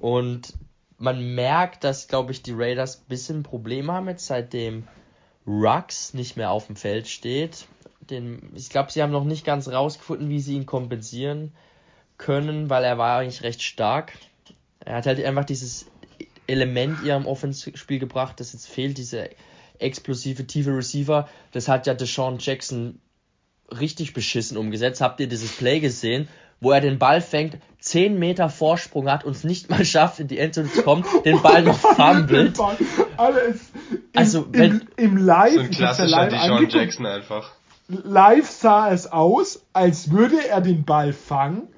Und man merkt, dass, glaube ich, die Raiders ein bisschen Probleme haben jetzt, seitdem Rux nicht mehr auf dem Feld steht. Den, ich glaube, sie haben noch nicht ganz rausgefunden, wie sie ihn kompensieren können, weil er war eigentlich recht stark. Er hat halt einfach dieses Element ihrem Offenspiel gebracht, das jetzt fehlt, diese explosive, tiefe Receiver. Das hat ja Deshaun Jackson richtig beschissen umgesetzt. Habt ihr dieses Play gesehen, wo er den Ball fängt, 10 Meter Vorsprung hat und es nicht mal schafft, in die Endzone zu kommen, den Ball noch [LAUGHS] fummelt. also, wenn, im, im Live, so ein klassischer Deshaun Jackson einfach. Live sah es aus, als würde er den Ball fangen,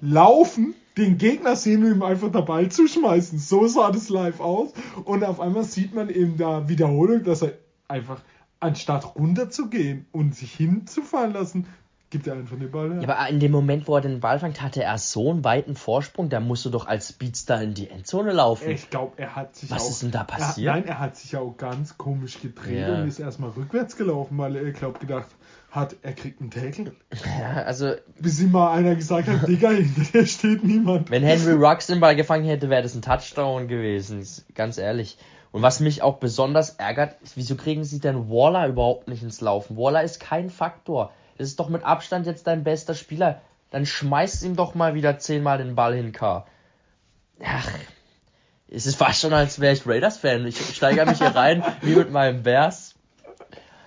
laufen, den Gegner sehen und ihm einfach der Ball zuschmeißen. So sah das live aus. Und auf einmal sieht man in der Wiederholung, dass er einfach, anstatt runterzugehen und sich hinzufallen lassen, gibt er einfach den Ball. Ja. ja, aber in dem Moment, wo er den Ball fängt, hatte er so einen weiten Vorsprung, da musst du doch als Speedster in die Endzone laufen. Ich glaube, er hat sich Was auch, ist denn da passiert? Er, nein, er hat sich auch ganz komisch gedreht ja. und ist erstmal rückwärts gelaufen, weil er, glaube gedacht hat, er kriegt einen Tackle. [LAUGHS] Ja, also. Bis ihm mal einer gesagt hat, Digga, [LAUGHS] hinter dir steht niemand. Wenn Henry Rux den Ball gefangen hätte, wäre das ein Touchdown gewesen. Ganz ehrlich. Und was mich auch besonders ärgert, ist, wieso kriegen sie denn Waller überhaupt nicht ins Laufen? Waller ist kein Faktor. Das ist doch mit Abstand jetzt dein bester Spieler. Dann schmeißt ihm doch mal wieder zehnmal den Ball hin, K. Ach, es ist fast schon, als wäre ich Raiders-Fan. Ich steigere mich hier rein, [LAUGHS] wie mit meinem Bears.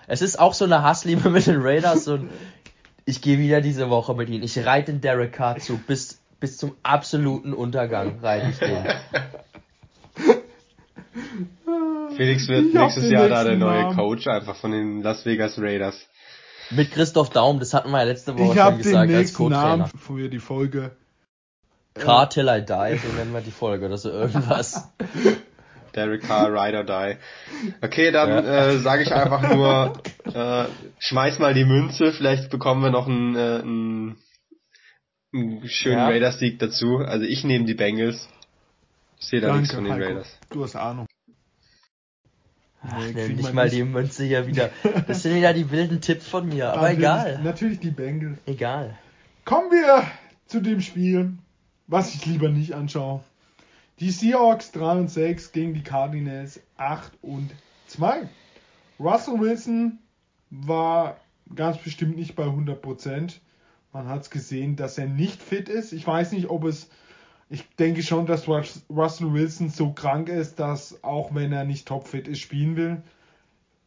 Es ist auch so eine Hassliebe mit den Raiders und ich gehe wieder diese Woche mit ihnen. Ich reite den Derek Carr zu. Bis, bis zum absoluten Untergang reite ich den. Felix wird nächstes Jahr da der neue Namen. Coach einfach von den Las Vegas Raiders. Mit Christoph Daum, das hatten wir ja letzte Woche ich schon gesagt als Co-Trainer. Namen für die Folge. Car Till I Die, so nennen wir die Folge oder so irgendwas. [LAUGHS] Derek Carr, Ride or Die. Okay, dann ja. äh, sage ich einfach nur, äh, schmeiß mal die Münze, vielleicht bekommen wir noch einen, äh, einen, einen schönen ja. Raiders-Sieg dazu. Also ich nehme die Bengals. Ich sehe da Danke, nichts von den. Raiders. Du hast Ahnung. Ach, nee, nicht mal nicht. die Münze hier wieder. [LAUGHS] Das sind wieder die wilden Tipps von mir, aber natürlich, egal. Natürlich die Bengals. Egal. Kommen wir zu dem Spiel, was ich lieber nicht anschaue. Die Seahawks 3 und 6 gegen die Cardinals 8 und 2. Russell Wilson war ganz bestimmt nicht bei 100%. Man hat es gesehen, dass er nicht fit ist. Ich weiß nicht, ob es. Ich denke schon, dass Russell Wilson so krank ist, dass auch wenn er nicht topfit ist, spielen will.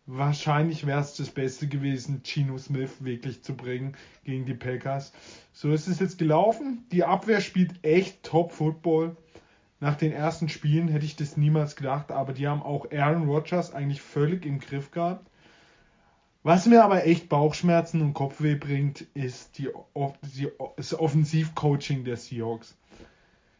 Wahrscheinlich wäre es das Beste gewesen, Gino Smith wirklich zu bringen gegen die Packers. So ist es jetzt gelaufen. Die Abwehr spielt echt Top-Football. Nach den ersten Spielen hätte ich das niemals gedacht, aber die haben auch Aaron Rodgers eigentlich völlig im Griff gehabt. Was mir aber echt Bauchschmerzen und Kopfweh bringt, ist die, das Offensivcoaching der Seahawks.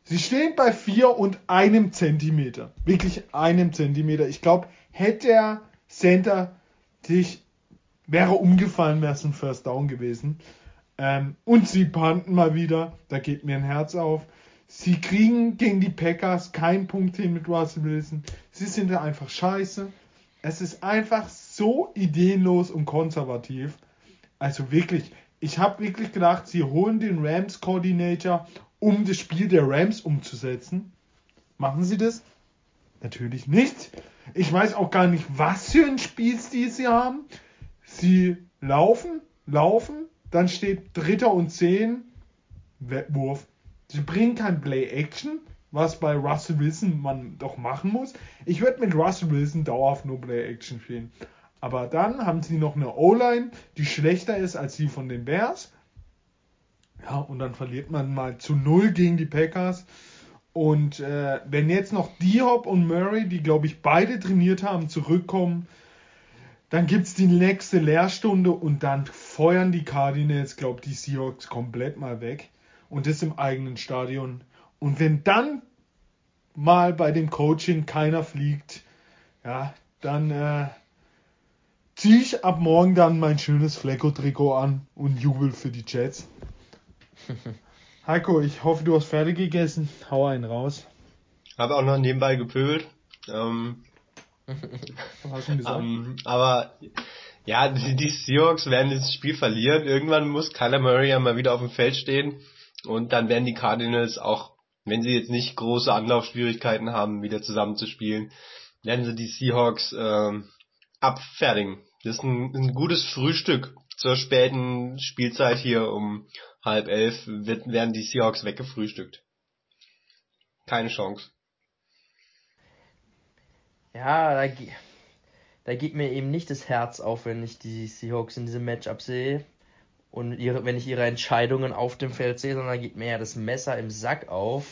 Sie stehen bei 4 und einem Zentimeter. Wirklich einem Zentimeter. Ich glaube, hätte der Center sich, wäre umgefallen, wäre es ein First Down gewesen. Ähm, und sie panten mal wieder. Da geht mir ein Herz auf. Sie kriegen gegen die Packers keinen Punkt hin mit Russell Wilson. Sie sind da einfach scheiße. Es ist einfach so ideenlos und konservativ. Also wirklich, ich habe wirklich gedacht, sie holen den Rams Coordinator, um das Spiel der Rams umzusetzen. Machen sie das? Natürlich nicht. Ich weiß auch gar nicht, was für ein Spielstil sie haben. Sie laufen, laufen, dann steht Dritter und Zehn, Wurf. Sie bringen kein Play-Action, was bei Russell Wilson man doch machen muss. Ich würde mit Russell Wilson dauerhaft nur Play-Action spielen. Aber dann haben sie noch eine O-Line, die schlechter ist als die von den Bears. Ja, und dann verliert man mal zu null gegen die Packers. Und äh, wenn jetzt noch Diop und Murray, die glaube ich beide trainiert haben, zurückkommen, dann gibt es die nächste Lehrstunde und dann feuern die Cardinals, glaube ich, die Seahawks komplett mal weg. Und das im eigenen Stadion. Und wenn dann mal bei dem Coaching keiner fliegt, ja, dann äh, ziehe ich ab morgen dann mein schönes Flecko-Trikot an und jubel für die Jets. [LAUGHS] Heiko, ich hoffe, du hast fertig gegessen. Hau einen raus. Habe auch noch nebenbei gepöbelt. Ähm, [LAUGHS] hast du gesagt? ähm, aber ja, die, die Seahawks werden dieses Spiel verlieren. Irgendwann muss Kyler Murray ja mal wieder auf dem Feld stehen. Und dann werden die Cardinals auch, wenn sie jetzt nicht große Anlaufschwierigkeiten haben, wieder zusammenzuspielen, werden sie die Seahawks ähm, abfertigen. Das ist ein, ein gutes Frühstück zur späten Spielzeit hier um halb elf wird, werden die Seahawks weggefrühstückt. Keine Chance. Ja, da, da geht mir eben nicht das Herz auf, wenn ich die Seahawks in diesem Matchup sehe und ihre, wenn ich ihre Entscheidungen auf dem Feld sehe, sondern da geht mir ja das Messer im Sack auf.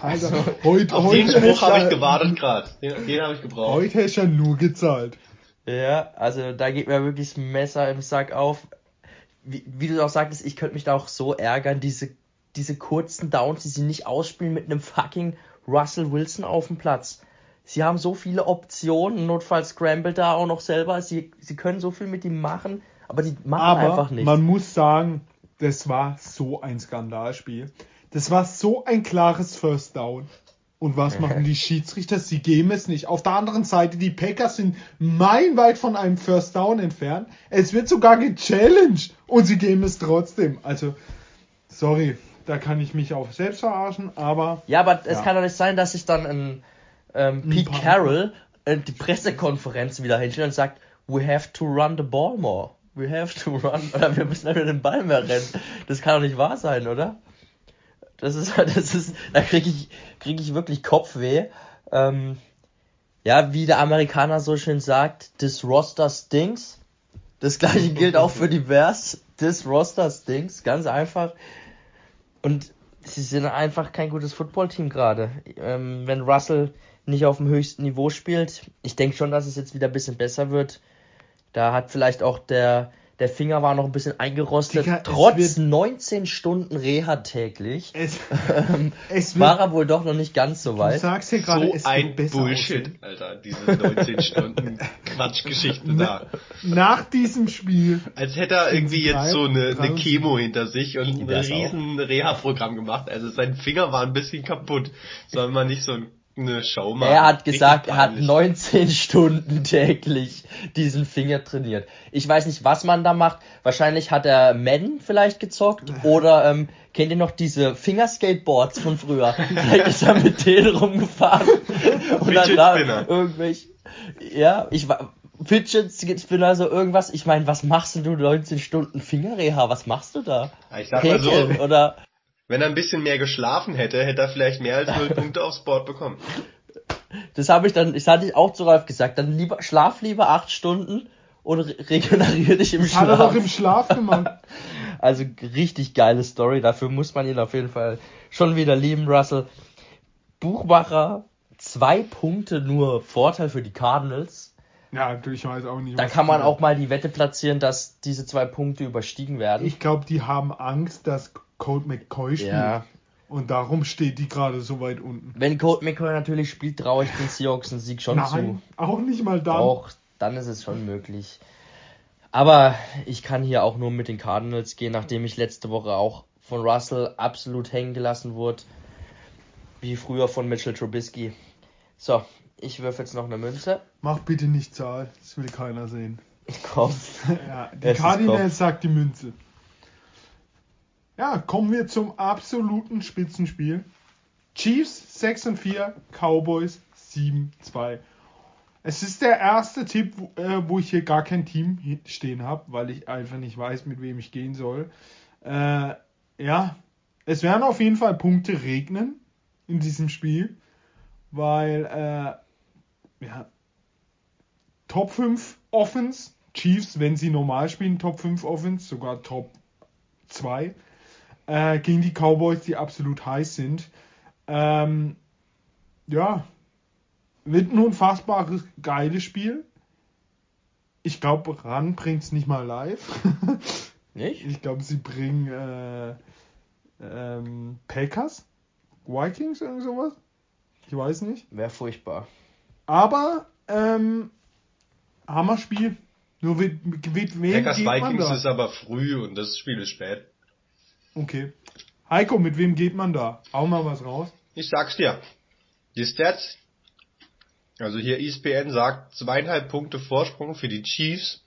Also, also heute, auf heute den Spruch habe ich gewartet gerade. Den, den habe ich gebraucht. Heute hätte ich ja nur gezahlt. Ja, also da geht mir wirklich das Messer im Sack auf. Wie, wie du auch sagtest, ich könnte mich da auch so ärgern, diese, diese kurzen Downs, die sie nicht ausspielen mit einem fucking Russell Wilson auf dem Platz. Sie haben so viele Optionen, notfalls scramble da auch noch selber. Sie, sie können so viel mit ihm machen, aber die machen Aber einfach nichts. man muss sagen, das war so ein Skandalspiel. Das war so ein klares First Down. Und was machen [LAUGHS] die Schiedsrichter? Sie geben es nicht. Auf der anderen Seite, die Packers sind meilenweit von einem First Down entfernt. Es wird sogar gechallenged und sie geben es trotzdem. Also, sorry, da kann ich mich auch selbst verarschen, aber. Ja, aber es Ja. kann doch nicht sein, dass sich dann ein ähm, Pete Carroll äh, die Pressekonferenz wieder hinstellt und sagt, we have to run the ball more. We have to run, [LAUGHS] oder wir müssen einfach den Ball mehr rennen. Das kann doch nicht wahr sein, oder? Das ist, [LAUGHS] das ist, da kriege ich, krieg ich wirklich Kopfweh. Ähm, ja, wie der Amerikaner so schön sagt, this roster stinks. Das gleiche [LAUGHS] gilt auch für die Bears. This roster stinks, ganz einfach. Und sie sind einfach kein gutes Footballteam gerade. Ähm, wenn Russell nicht auf dem höchsten Niveau spielt, ich denke schon, dass es jetzt wieder ein bisschen besser wird. Da hat vielleicht auch der, der Finger war noch ein bisschen eingerostet. Digga, Trotz wird- 19 Stunden Reha täglich Es, [LAUGHS] ähm, es war er wohl doch noch nicht ganz so du weit. sagst ja gerade, So es ein wird besser Bullshit, aussehen. Alter. Diese 19 [LAUGHS] Stunden Quatschgeschichte da. Nach diesem Spiel Als hätte er irgendwie jetzt so eine, eine Chemo hinter sich und ein riesen Reha-Programm gemacht. Also sein Finger war ein bisschen kaputt. Soll man nicht so ein eine Show machen. Er hat gesagt, er hat 19 [LAUGHS] Stunden täglich diesen Finger trainiert. Ich weiß nicht, was man da macht. Wahrscheinlich hat er Madden vielleicht gezockt [LAUGHS] oder ähm, kennt ihr noch diese Fingerskateboards von früher? [LAUGHS] vielleicht ist er mit denen rumgefahren und dann da irgendwelche. Ja, ich war. Fidget Spinner, so irgendwas. Ich meine, was machst du 19 Stunden Fingerreha? Was machst du da? Ich sag mal so, oder wenn er ein bisschen mehr geschlafen hätte, hätte er vielleicht mehr als 0 [LAUGHS] Punkte aufs Board bekommen. Das habe ich dann, ich hatte ich auch zu Ralf gesagt, dann lieber, schlaf lieber 8 Stunden und regeneriere dich im das Schlaf. Hat er doch im Schlaf gemacht. [LAUGHS] also richtig geile Story, dafür muss man ihn auf jeden Fall schon wieder lieben, Russell. Buchmacher, zwei Punkte nur Vorteil für die Cardinals. Ja, ich weiß auch nicht. Da kann man auch mal die Wette platzieren, dass diese zwei Punkte überstiegen werden. Ich glaube, die haben Angst, dass Colt McCoy spielt. Ja. Und darum steht die gerade so weit unten. Wenn Colt McCoy natürlich spielt, traue ich den Seahawks einen Sieg schon Nein, zu. auch nicht mal dann. Auch dann ist es schon möglich. Aber ich kann hier auch nur mit den Cardinals gehen, nachdem ich letzte Woche auch von Russell absolut hängen gelassen wurde. Wie früher von Mitchell Trubisky. So, ich würfe jetzt noch eine Münze. Mach bitte nicht Zahl, das will keiner sehen. [LAUGHS] Kopf. ja, die Cardinals sagt die Münze. Ja, kommen wir zum absoluten Spitzenspiel. Chiefs 6 und 4, Cowboys 7 2. Es ist der erste Tipp, wo, äh, wo ich hier gar kein Team stehen habe, weil ich einfach nicht weiß, mit wem ich gehen soll. Äh, ja, es werden auf jeden Fall Punkte regnen in diesem Spiel, weil äh, ja, Top 5 Offense, Chiefs, wenn sie normal spielen, Top 5 Offense, sogar Top 2 äh, gegen die Cowboys, die absolut heiß sind. Ähm, ja, wird ein unfassbares, geiles Spiel. Ich glaube, Ran bringt es nicht mal live. [LAUGHS] nicht? Ich glaube, sie bringen äh, ähm, Packers, Vikings, irgend sowas. Ich weiß nicht. Wäre furchtbar. Aber ähm, Hammerspiel. Nur mit, mit, mit wem Packers Vikings ist aber früh und das Spiel ist spät. Okay. Heiko, mit wem geht man da? Hau mal was raus. Ich sag's dir. Die Stats, also hier ESPN sagt zweieinhalb Punkte Vorsprung für die Chiefs.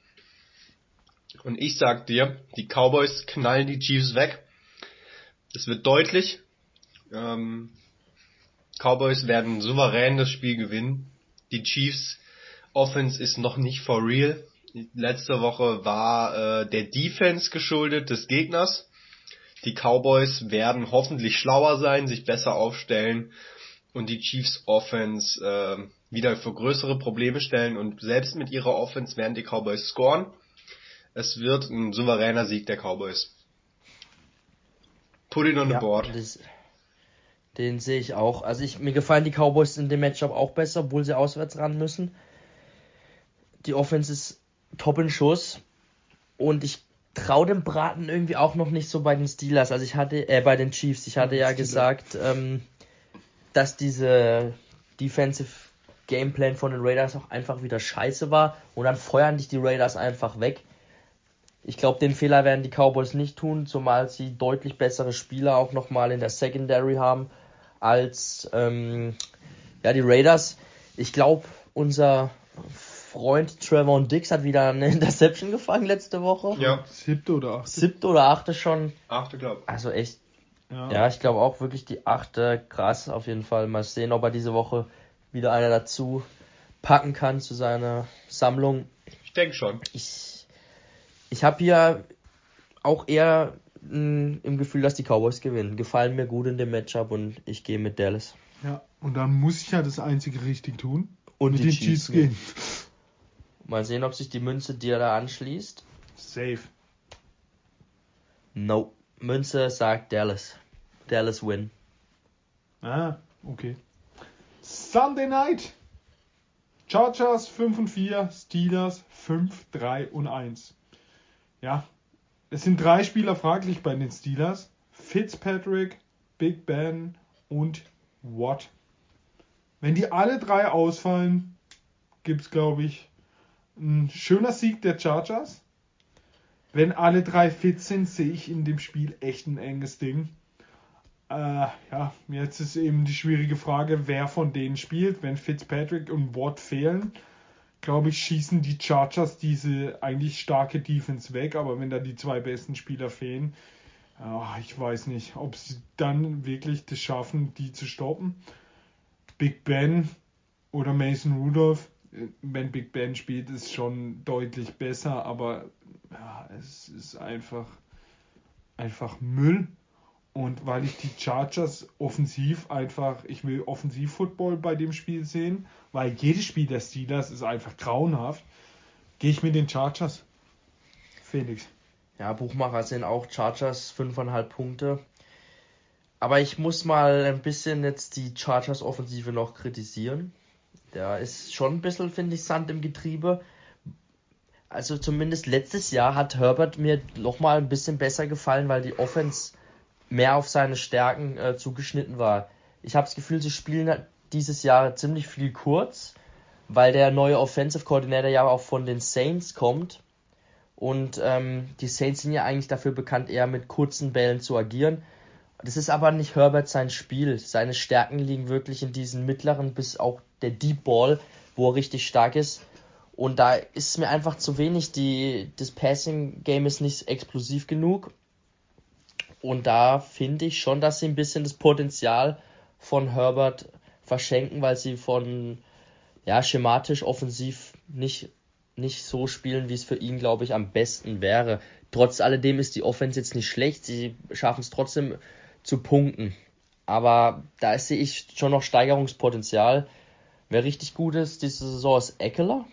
Und ich sag dir, die Cowboys knallen die Chiefs weg. Es wird deutlich. Ähm, Cowboys werden souverän das Spiel gewinnen. Die Chiefs Offense ist noch nicht for real. Letzte Woche war äh, der Defense geschuldet des Gegners. Die Cowboys werden hoffentlich schlauer sein, sich besser aufstellen und die Chiefs Offense äh, wieder für größere Probleme stellen und selbst mit ihrer Offense werden die Cowboys scoren. Es wird ein souveräner Sieg der Cowboys. Put it on ja, the board. Das, den sehe ich auch. Also ich, mir gefallen die Cowboys in dem Matchup auch besser, obwohl sie auswärts ran müssen. Die Offense ist top in Schuss. Und ich traue dem Braten irgendwie auch noch nicht so bei den Steelers. Also ich hatte, äh, bei den Chiefs. Ich hatte ja Steelers. gesagt, ähm, dass diese Defensive Gameplan von den Raiders auch einfach wieder scheiße war. Und dann feuern dich die Raiders einfach weg. Ich glaube, den Fehler werden die Cowboys nicht tun, zumal sie deutlich bessere Spieler auch nochmal in der Secondary haben als ähm, ja, die Raiders. Ich glaube, unser Freund Trevor Dix hat wieder eine [LAUGHS] Interception gefangen letzte Woche. Ja. Siebte oder achte? Siebte oder achte schon. Achte, glaube ich. Also echt. Ja, ja ich glaube auch wirklich die achte. Krass auf jeden Fall. Mal sehen, ob er diese Woche wieder einer dazu packen kann zu seiner Sammlung. Ich denke schon. Ich, ich habe hier auch eher mh, im Gefühl, dass die Cowboys gewinnen. Gefallen mir gut in dem Matchup und ich gehe mit Dallas. Ja, und dann muss ich ja das einzige richtig tun. Und mit die den Chiefs gehen. Mal sehen, ob sich die Münze dir da anschließt. Safe. No. Münze sagt Dallas. Dallas win. Ah, okay. Sunday Night. Chargers 5 und 4, Steelers 5, 3 und 1. Ja, es sind drei Spieler fraglich bei den Steelers. Fitzpatrick, Big Ben und Watt. Wenn die alle drei ausfallen, gibt es, glaube ich, ein schöner Sieg der Chargers. Wenn alle drei fit sind, sehe ich in dem Spiel echt ein enges Ding. Äh, ja, jetzt ist eben die schwierige Frage, wer von denen spielt. Wenn Fitzpatrick und Watt fehlen, glaube ich, schießen die Chargers diese eigentlich starke Defense weg. Aber wenn da die zwei besten Spieler fehlen, äh, ich weiß nicht, ob sie dann wirklich das schaffen, die zu stoppen. Big Ben oder Mason Rudolph, wenn Big Ben spielt, ist schon deutlich besser, aber ja, es ist einfach, einfach Müll. Und weil ich die Chargers offensiv einfach, ich will Offensiv-Football bei dem Spiel sehen, weil jedes Spiel der Steelers ist einfach grauenhaft, gehe ich mit den Chargers. Felix. Ja, Buchmacher sind auch Chargers 5,5 Punkte. Aber ich muss mal ein bisschen jetzt die Chargers Offensive noch kritisieren. Da ist schon ein bisschen, finde ich, Sand im Getriebe. Also zumindest letztes Jahr hat Herbert mir noch mal ein bisschen besser gefallen, weil die Offense mehr auf seine Stärken äh, zugeschnitten war. Ich habe das Gefühl, sie spielen dieses Jahr ziemlich viel kurz, weil der neue Offensive Coordinator ja auch von den Saints kommt. Und ähm, die Saints sind ja eigentlich dafür bekannt, eher mit kurzen Bällen zu agieren. Das ist aber nicht Herbert sein Spiel. Seine Stärken liegen wirklich in diesen mittleren bis auch der Deep Ball, wo er richtig stark ist. Und da ist mir einfach zu wenig. Die, das Passing Game ist nicht explosiv genug. Und da finde ich schon, dass sie ein bisschen das Potenzial von Herbert verschenken, weil sie von ja schematisch offensiv nicht nicht so spielen, wie es für ihn, glaube ich, am besten wäre. Trotz alledem ist die Offense jetzt nicht schlecht. Sie schaffen es trotzdem zu punkten. Aber da sehe ich schon noch Steigerungspotenzial. Wer richtig gut ist diese Saison ist Eckler,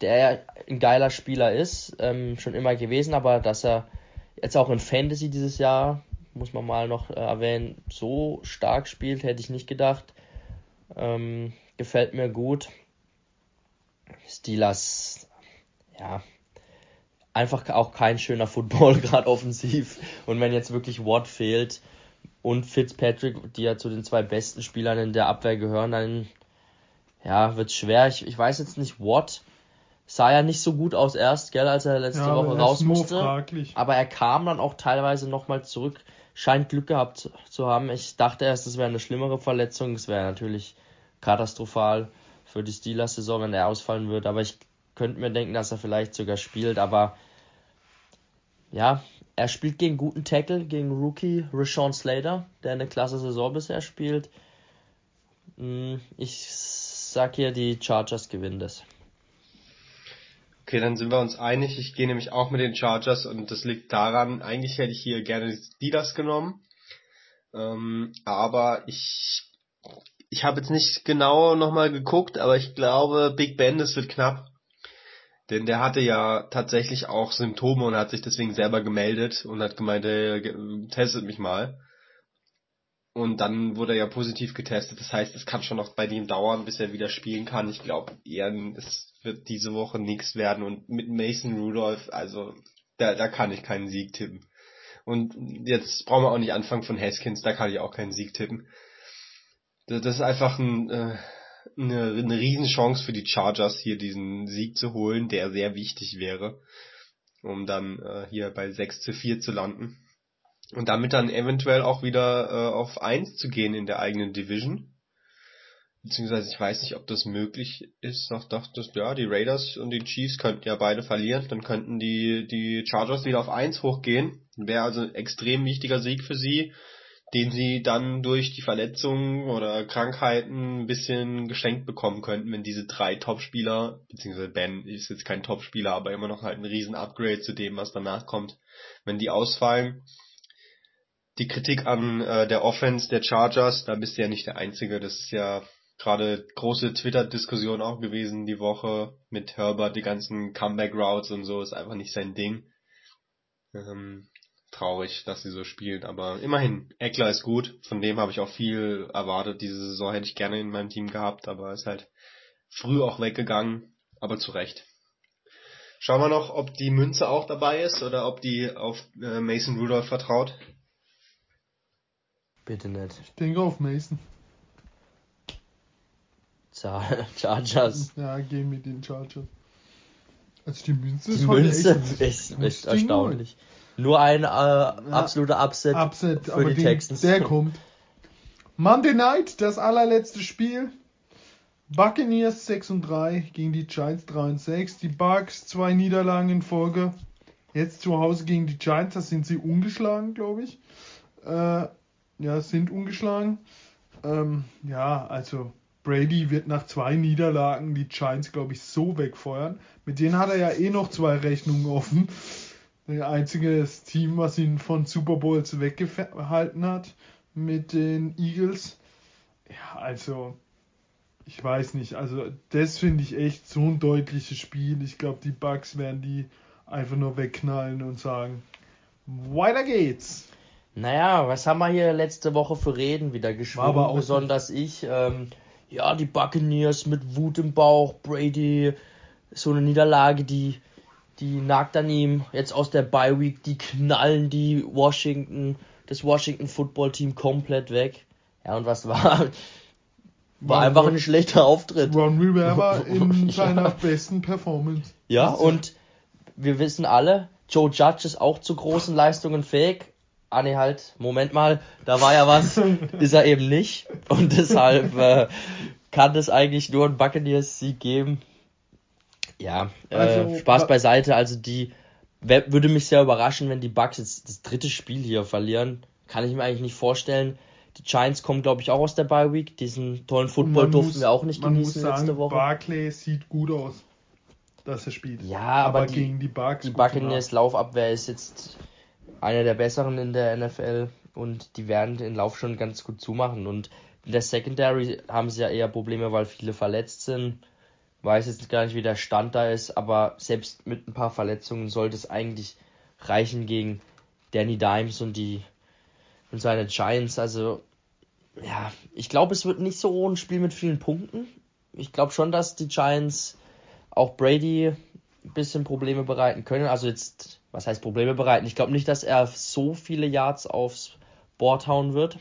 der ein geiler Spieler ist, ähm, schon immer gewesen, aber dass er jetzt auch in Fantasy dieses Jahr, muss man mal noch äh, erwähnen, so stark spielt, hätte ich nicht gedacht. Ähm, gefällt mir gut. Steelers, ja, einfach auch kein schöner [LAUGHS] Football, gerade offensiv. Und wenn jetzt wirklich Watt fehlt und Fitzpatrick, die ja zu den zwei besten Spielern in der Abwehr gehören, dann ja, wird schwer. Ich, ich weiß jetzt nicht, Watt sah ja nicht so gut aus erst, gell, als er letzte ja, Woche raus musste. Fraglich. Aber er kam dann auch teilweise nochmal zurück. Scheint Glück gehabt zu haben. Ich dachte erst, es wäre eine schlimmere Verletzung. Es wäre natürlich katastrophal für die Steelers-Saison, wenn er ausfallen würde. Aber ich könnte mir denken, dass er vielleicht sogar spielt. Aber ja, er spielt gegen guten Tackle, gegen Rookie Rashawn Slater, der eine klasse Saison bisher spielt. Hm, ich sag hier, die Chargers gewinnen das. Okay, dann sind wir uns einig. Ich gehe nämlich auch mit den Chargers und das liegt daran, eigentlich hätte ich hier gerne die Steelers genommen. Ähm, aber ich, ich habe jetzt nicht genau nochmal geguckt, aber ich glaube, Big Ben, das wird knapp. Denn der hatte ja tatsächlich auch Symptome und hat sich deswegen selber gemeldet und hat gemeint, ey, testet mich mal. Und dann wurde er ja positiv getestet. Das heißt, es kann schon noch bei ihm dauern, bis er wieder spielen kann. Ich glaube eher, es wird diese Woche nichts werden. Und mit Mason Rudolph, also da, da kann ich keinen Sieg tippen. Und jetzt brauchen wir auch nicht anfangen von Haskins, da kann ich auch keinen Sieg tippen. Das, das ist einfach ein, äh, eine, eine Riesenchance für die Chargers, hier diesen Sieg zu holen, der sehr wichtig wäre, um dann äh, hier bei 6 zu 4 zu landen und damit dann eventuell auch wieder äh, auf 1 zu gehen in der eigenen Division. Beziehungsweise ich weiß nicht, ob das möglich ist. Doch, das, ja, die Raiders und die Chiefs könnten ja beide verlieren. Dann könnten die, die Chargers wieder auf 1 hochgehen. Wäre also ein extrem wichtiger Sieg für sie, den sie dann durch die Verletzungen oder Krankheiten ein bisschen geschenkt bekommen könnten, wenn diese drei Topspieler, beziehungsweise Ben ist jetzt kein Topspieler, aber immer noch halt ein riesen Upgrade zu dem, was danach kommt, wenn die ausfallen die Kritik an äh, der Offense der Chargers, da bist du ja nicht der Einzige. Das ist ja gerade große Twitter-Diskussion auch gewesen die Woche mit Herbert, die ganzen Comeback-Routes und so, ist einfach nicht sein Ding. Ähm, traurig, dass sie so spielen, aber immerhin, Eckler ist gut, von dem habe ich auch viel erwartet. Diese Saison hätte ich gerne in meinem Team gehabt, aber ist halt früh auch weggegangen, aber zu Recht. Schauen wir noch, ob die Münze auch dabei ist oder ob die auf äh, Mason Rudolph vertraut. Bitte nicht. Ich denke auf Mason. [LAUGHS] Chargers. Ja, gehen mit den Chargers. Also die Münze ist die Münze echt, [LAUGHS] ist, echt, erstaunlich. Nur ein äh, absoluter Upset, Upset für die den, Texans. der kommt. Monday Night, das allerletzte Spiel. Buccaneers 6 und 3 gegen die Giants 3 und 6. Die Bucks zwei Niederlagen in Folge. Jetzt zu Hause gegen die Giants, da sind sie ungeschlagen, glaube ich. Äh, ja, sind ungeschlagen. Ähm, ja, also Brady wird nach zwei Niederlagen die Giants, glaube ich, so wegfeuern. Mit denen hat er ja eh noch zwei Rechnungen offen. Der einzige Team, was ihn von Super Bowls weggehalten hat mit den Eagles. Ja, also ich weiß nicht. Also das finde ich echt so ein deutliches Spiel. Ich glaube, die Bugs werden die einfach nur wegknallen und sagen, weiter geht's. Naja, was haben wir hier letzte Woche für Reden wieder geschwungen, aber auch besonders ich. Ähm, ja, die Buccaneers mit Wut im Bauch, Brady, so eine Niederlage, die, die nagt an ihm. Jetzt aus der Bye Week, die knallen die Washington, das Washington Football Team komplett weg. Ja, und was war? War einfach ein schlechter Auftritt. Ron Rivera [LAUGHS] in Ja. seiner besten Performance. Ja, und wir wissen alle, Joe Judge ist auch zu großen Leistungen fähig. Ah nee, halt, Moment mal, da war ja was, [LAUGHS] ist er eben nicht. Und deshalb äh, kann es eigentlich nur einen Buccaneers-Sieg geben. Ja, äh, Also, Spaß beiseite, also die würde mich sehr überraschen, wenn die Bucks jetzt das dritte Spiel hier verlieren. Kann ich mir eigentlich nicht vorstellen. Die Giants kommen, glaube ich, auch aus der Bye Week. Diesen tollen Football durften muss- wir auch nicht genießen sagen, letzte Woche. Barclay sieht gut aus, dass er spielt. Ja, aber die- gegen die Bucks. Die Buccaneers Laufabwehr ist jetzt einer der besseren in der NFL und die werden den Lauf schon ganz gut zumachen. Und in der Secondary haben sie ja eher Probleme, weil viele verletzt sind. Weiß jetzt gar nicht, wie der Stand da ist, aber selbst mit ein paar Verletzungen sollte es eigentlich reichen gegen Danny Dimes und die und seine Giants. Also ja, ich glaube, es wird nicht so ein Spiel mit vielen Punkten. Ich glaube schon, dass die Giants auch Brady ein bisschen Probleme bereiten können. Also jetzt, was heißt Probleme bereiten? Ich glaube nicht, dass er so viele Yards aufs Board hauen wird.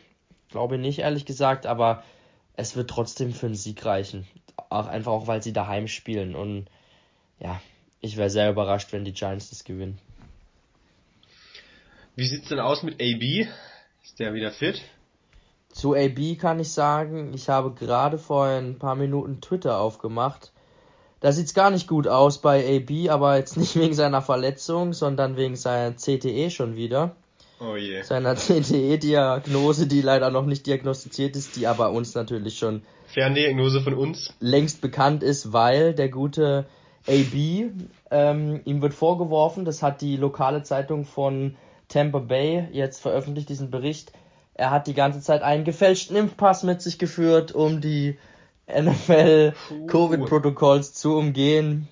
Glaube nicht, ehrlich gesagt, aber es wird trotzdem für einen Sieg reichen. Auch einfach auch, weil sie daheim spielen. Und ja, ich wäre sehr überrascht, wenn die Giants das gewinnen. Wie sieht's denn aus mit AB? Ist der wieder fit? Zu AB kann ich sagen, ich habe gerade vor ein paar Minuten Twitter aufgemacht. Da sieht's gar nicht gut aus bei AB, aber jetzt nicht wegen seiner Verletzung, sondern wegen seiner CTE schon wieder. Oh je. Seiner CTE-Diagnose, die leider noch nicht diagnostiziert ist, die aber uns natürlich schon Ferndiagnose von uns. längst bekannt ist, weil der gute AB, ähm, ihm wird vorgeworfen, das hat die lokale Zeitung von Tampa Bay jetzt veröffentlicht, diesen Bericht, er hat die ganze Zeit einen gefälschten Impfpass mit sich geführt, um die NFL Covid-Protokolls zu umgehen.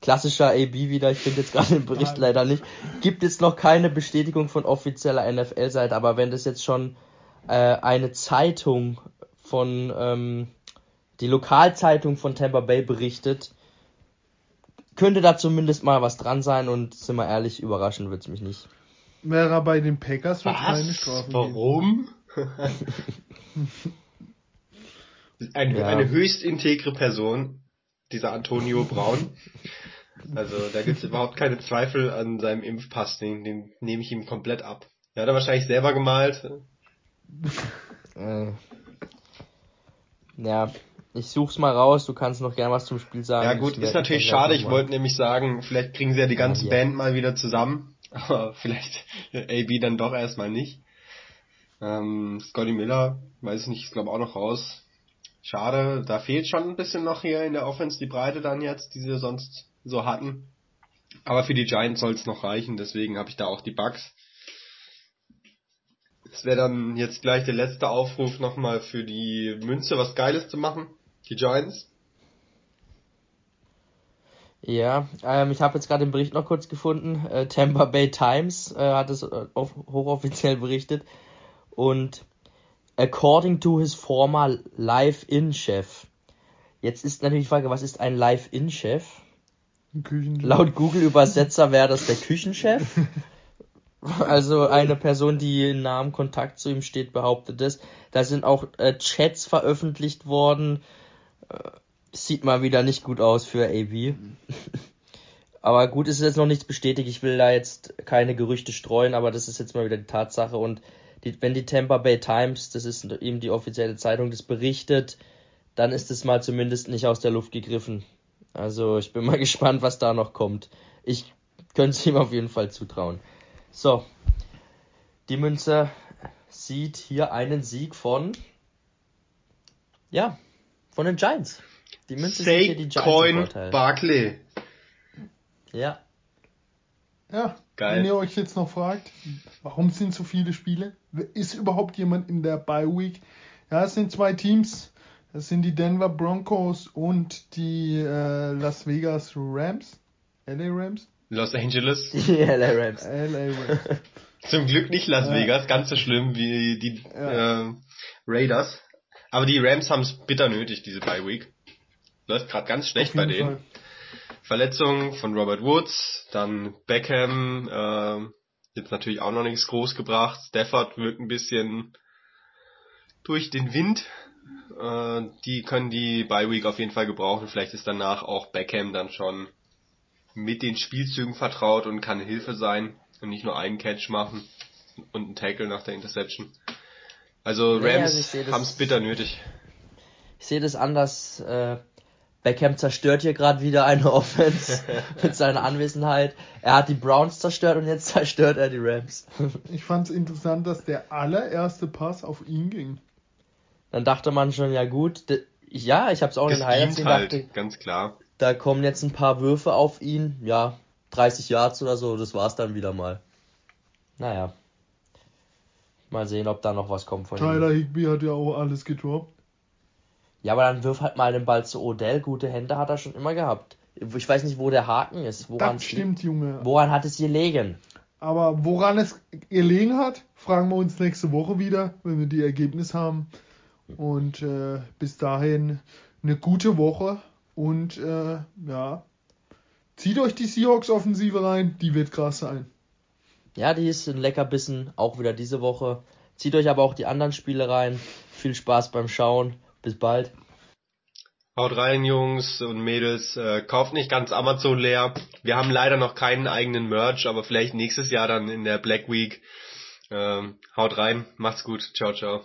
Klassischer AB wieder, ich finde jetzt gerade den Bericht leider nicht. Gibt jetzt noch keine Bestätigung von offizieller NFL-Seite, aber wenn das jetzt schon äh, eine Zeitung von, ähm, die Lokalzeitung von Tampa Bay berichtet, könnte da zumindest mal was dran sein und sind wir ehrlich, überraschen wird's mich nicht. Wäre er bei den Packers wird keine geben. Warum? [LAUGHS] [LAUGHS] Ein, Ja. Eine höchst integre Person, dieser Antonio Braun. Also da gibt's überhaupt keine Zweifel an seinem Impfpass, den, den nehme ich ihm komplett ab. Der hat er wahrscheinlich selber gemalt. Äh, ja, ich such's mal raus, du kannst noch gern was zum Spiel sagen. Ja gut, ist natürlich schade. Ich wollte nämlich sagen, vielleicht kriegen sie ja die ganze Ja. Band mal wieder zusammen. [LAUGHS] Aber vielleicht AB dann doch erstmal nicht. Ähm, Scotty Miller, weiß ich nicht, ist glaube auch noch raus. Schade, da fehlt schon ein bisschen noch hier in der Offense die Breite dann jetzt, die sie sonst so hatten. Aber für die Giants soll es noch reichen, deswegen habe ich da auch die Bugs. Es wäre dann jetzt gleich der letzte Aufruf nochmal für die Münze, was Geiles zu machen. Die Giants. Ja, ähm, ich habe jetzt gerade den Bericht noch kurz gefunden. Äh, Tampa Bay Times äh, hat es äh, auf, hochoffiziell berichtet. Und according to his former Live-In-Chef. Jetzt ist natürlich die Frage, was ist ein Live-In-Chef? Laut Google-Übersetzer wäre das der Küchenchef. [LAUGHS] Also eine Person, die in nahem Kontakt zu ihm steht, behauptet es. Da sind auch äh, Chats veröffentlicht worden. Äh, sieht mal wieder nicht gut aus für AB. [LAUGHS] Aber gut, ist jetzt noch nichts bestätigt. Ich will da jetzt keine Gerüchte streuen, aber das ist jetzt mal wieder die Tatsache. Und die, wenn die Tampa Bay Times, das ist eben die offizielle Zeitung, das berichtet, dann ist es mal zumindest nicht aus der Luft gegriffen. Also ich bin [LAUGHS] mal gespannt, was da noch kommt. Ich könnte es ihm auf jeden Fall zutrauen. So, die Münze sieht hier einen Sieg von, ja, von den Giants. Die Münze Say sieht hier die Giants Coin Barkley. Ja. Ja, Geil. wenn ihr euch jetzt noch fragt, warum sind so viele Spiele? Ist überhaupt jemand in der Bye Week? Ja, es sind zwei Teams. Das sind die Denver Broncos und die äh, Las Vegas Rams. LA Rams? Los Angeles. [LAUGHS] Die LA Rams. LA Rams. Zum Glück nicht Las Vegas, ganz so schlimm wie die ja. äh, Raiders. Aber die Rams haben es bitter nötig, diese Bye Week. Läuft gerade ganz schlecht bei denen. Fall. Verletzung von Robert Woods, dann Beckham, äh, jetzt natürlich auch noch nichts groß gebracht. Stafford wirkt ein bisschen durch den Wind. Äh, die können die Bye Week auf jeden Fall gebrauchen. Vielleicht ist danach auch Beckham dann schon mit den Spielzügen vertraut und kann Hilfe sein und nicht nur einen Catch machen und einen Tackle nach der Interception. Also Rams nee, also haben es bitter nötig. Ich sehe das anders. Äh, Beckham zerstört hier gerade wieder eine [LAUGHS] Offense mit seiner Anwesenheit. Er hat die Browns zerstört und jetzt [LAUGHS] zerstört er die Rams. [LAUGHS] ich fand es interessant, dass der allererste Pass auf ihn ging. Dann dachte man schon, ja gut, ja, ich habe es auch das in den Highlights. Halt, ganz klar. Da kommen jetzt ein paar Würfe auf ihn, ja, 30 Yards oder so, das war's dann wieder mal. Naja. Mal sehen, ob da noch was kommt von Tyler ihm. Higby hat ja auch alles gedroppt. Ja, aber dann wirf halt mal den Ball zu Odell. Gute Hände hat er schon immer gehabt. Ich weiß nicht, wo der Haken ist. Woran das stimmt, Junge. Woran hat es gelegen? Aber woran es gelegen hat, fragen wir uns nächste Woche wieder, wenn wir die Ergebnisse haben. Und äh, bis dahin eine gute Woche. Und äh, ja, zieht euch die Seahawks-Offensive rein, die wird krass sein. Ja, die ist ein Leckerbissen, auch wieder diese Woche. Zieht euch aber auch die anderen Spiele rein. Viel Spaß beim Schauen. Bis bald. Haut rein, Jungs und Mädels. Äh, kauft nicht ganz Amazon leer. Wir haben leider noch keinen eigenen Merch, aber vielleicht nächstes Jahr dann in der Black Week. Ähm, haut rein. Macht's gut. Ciao, ciao.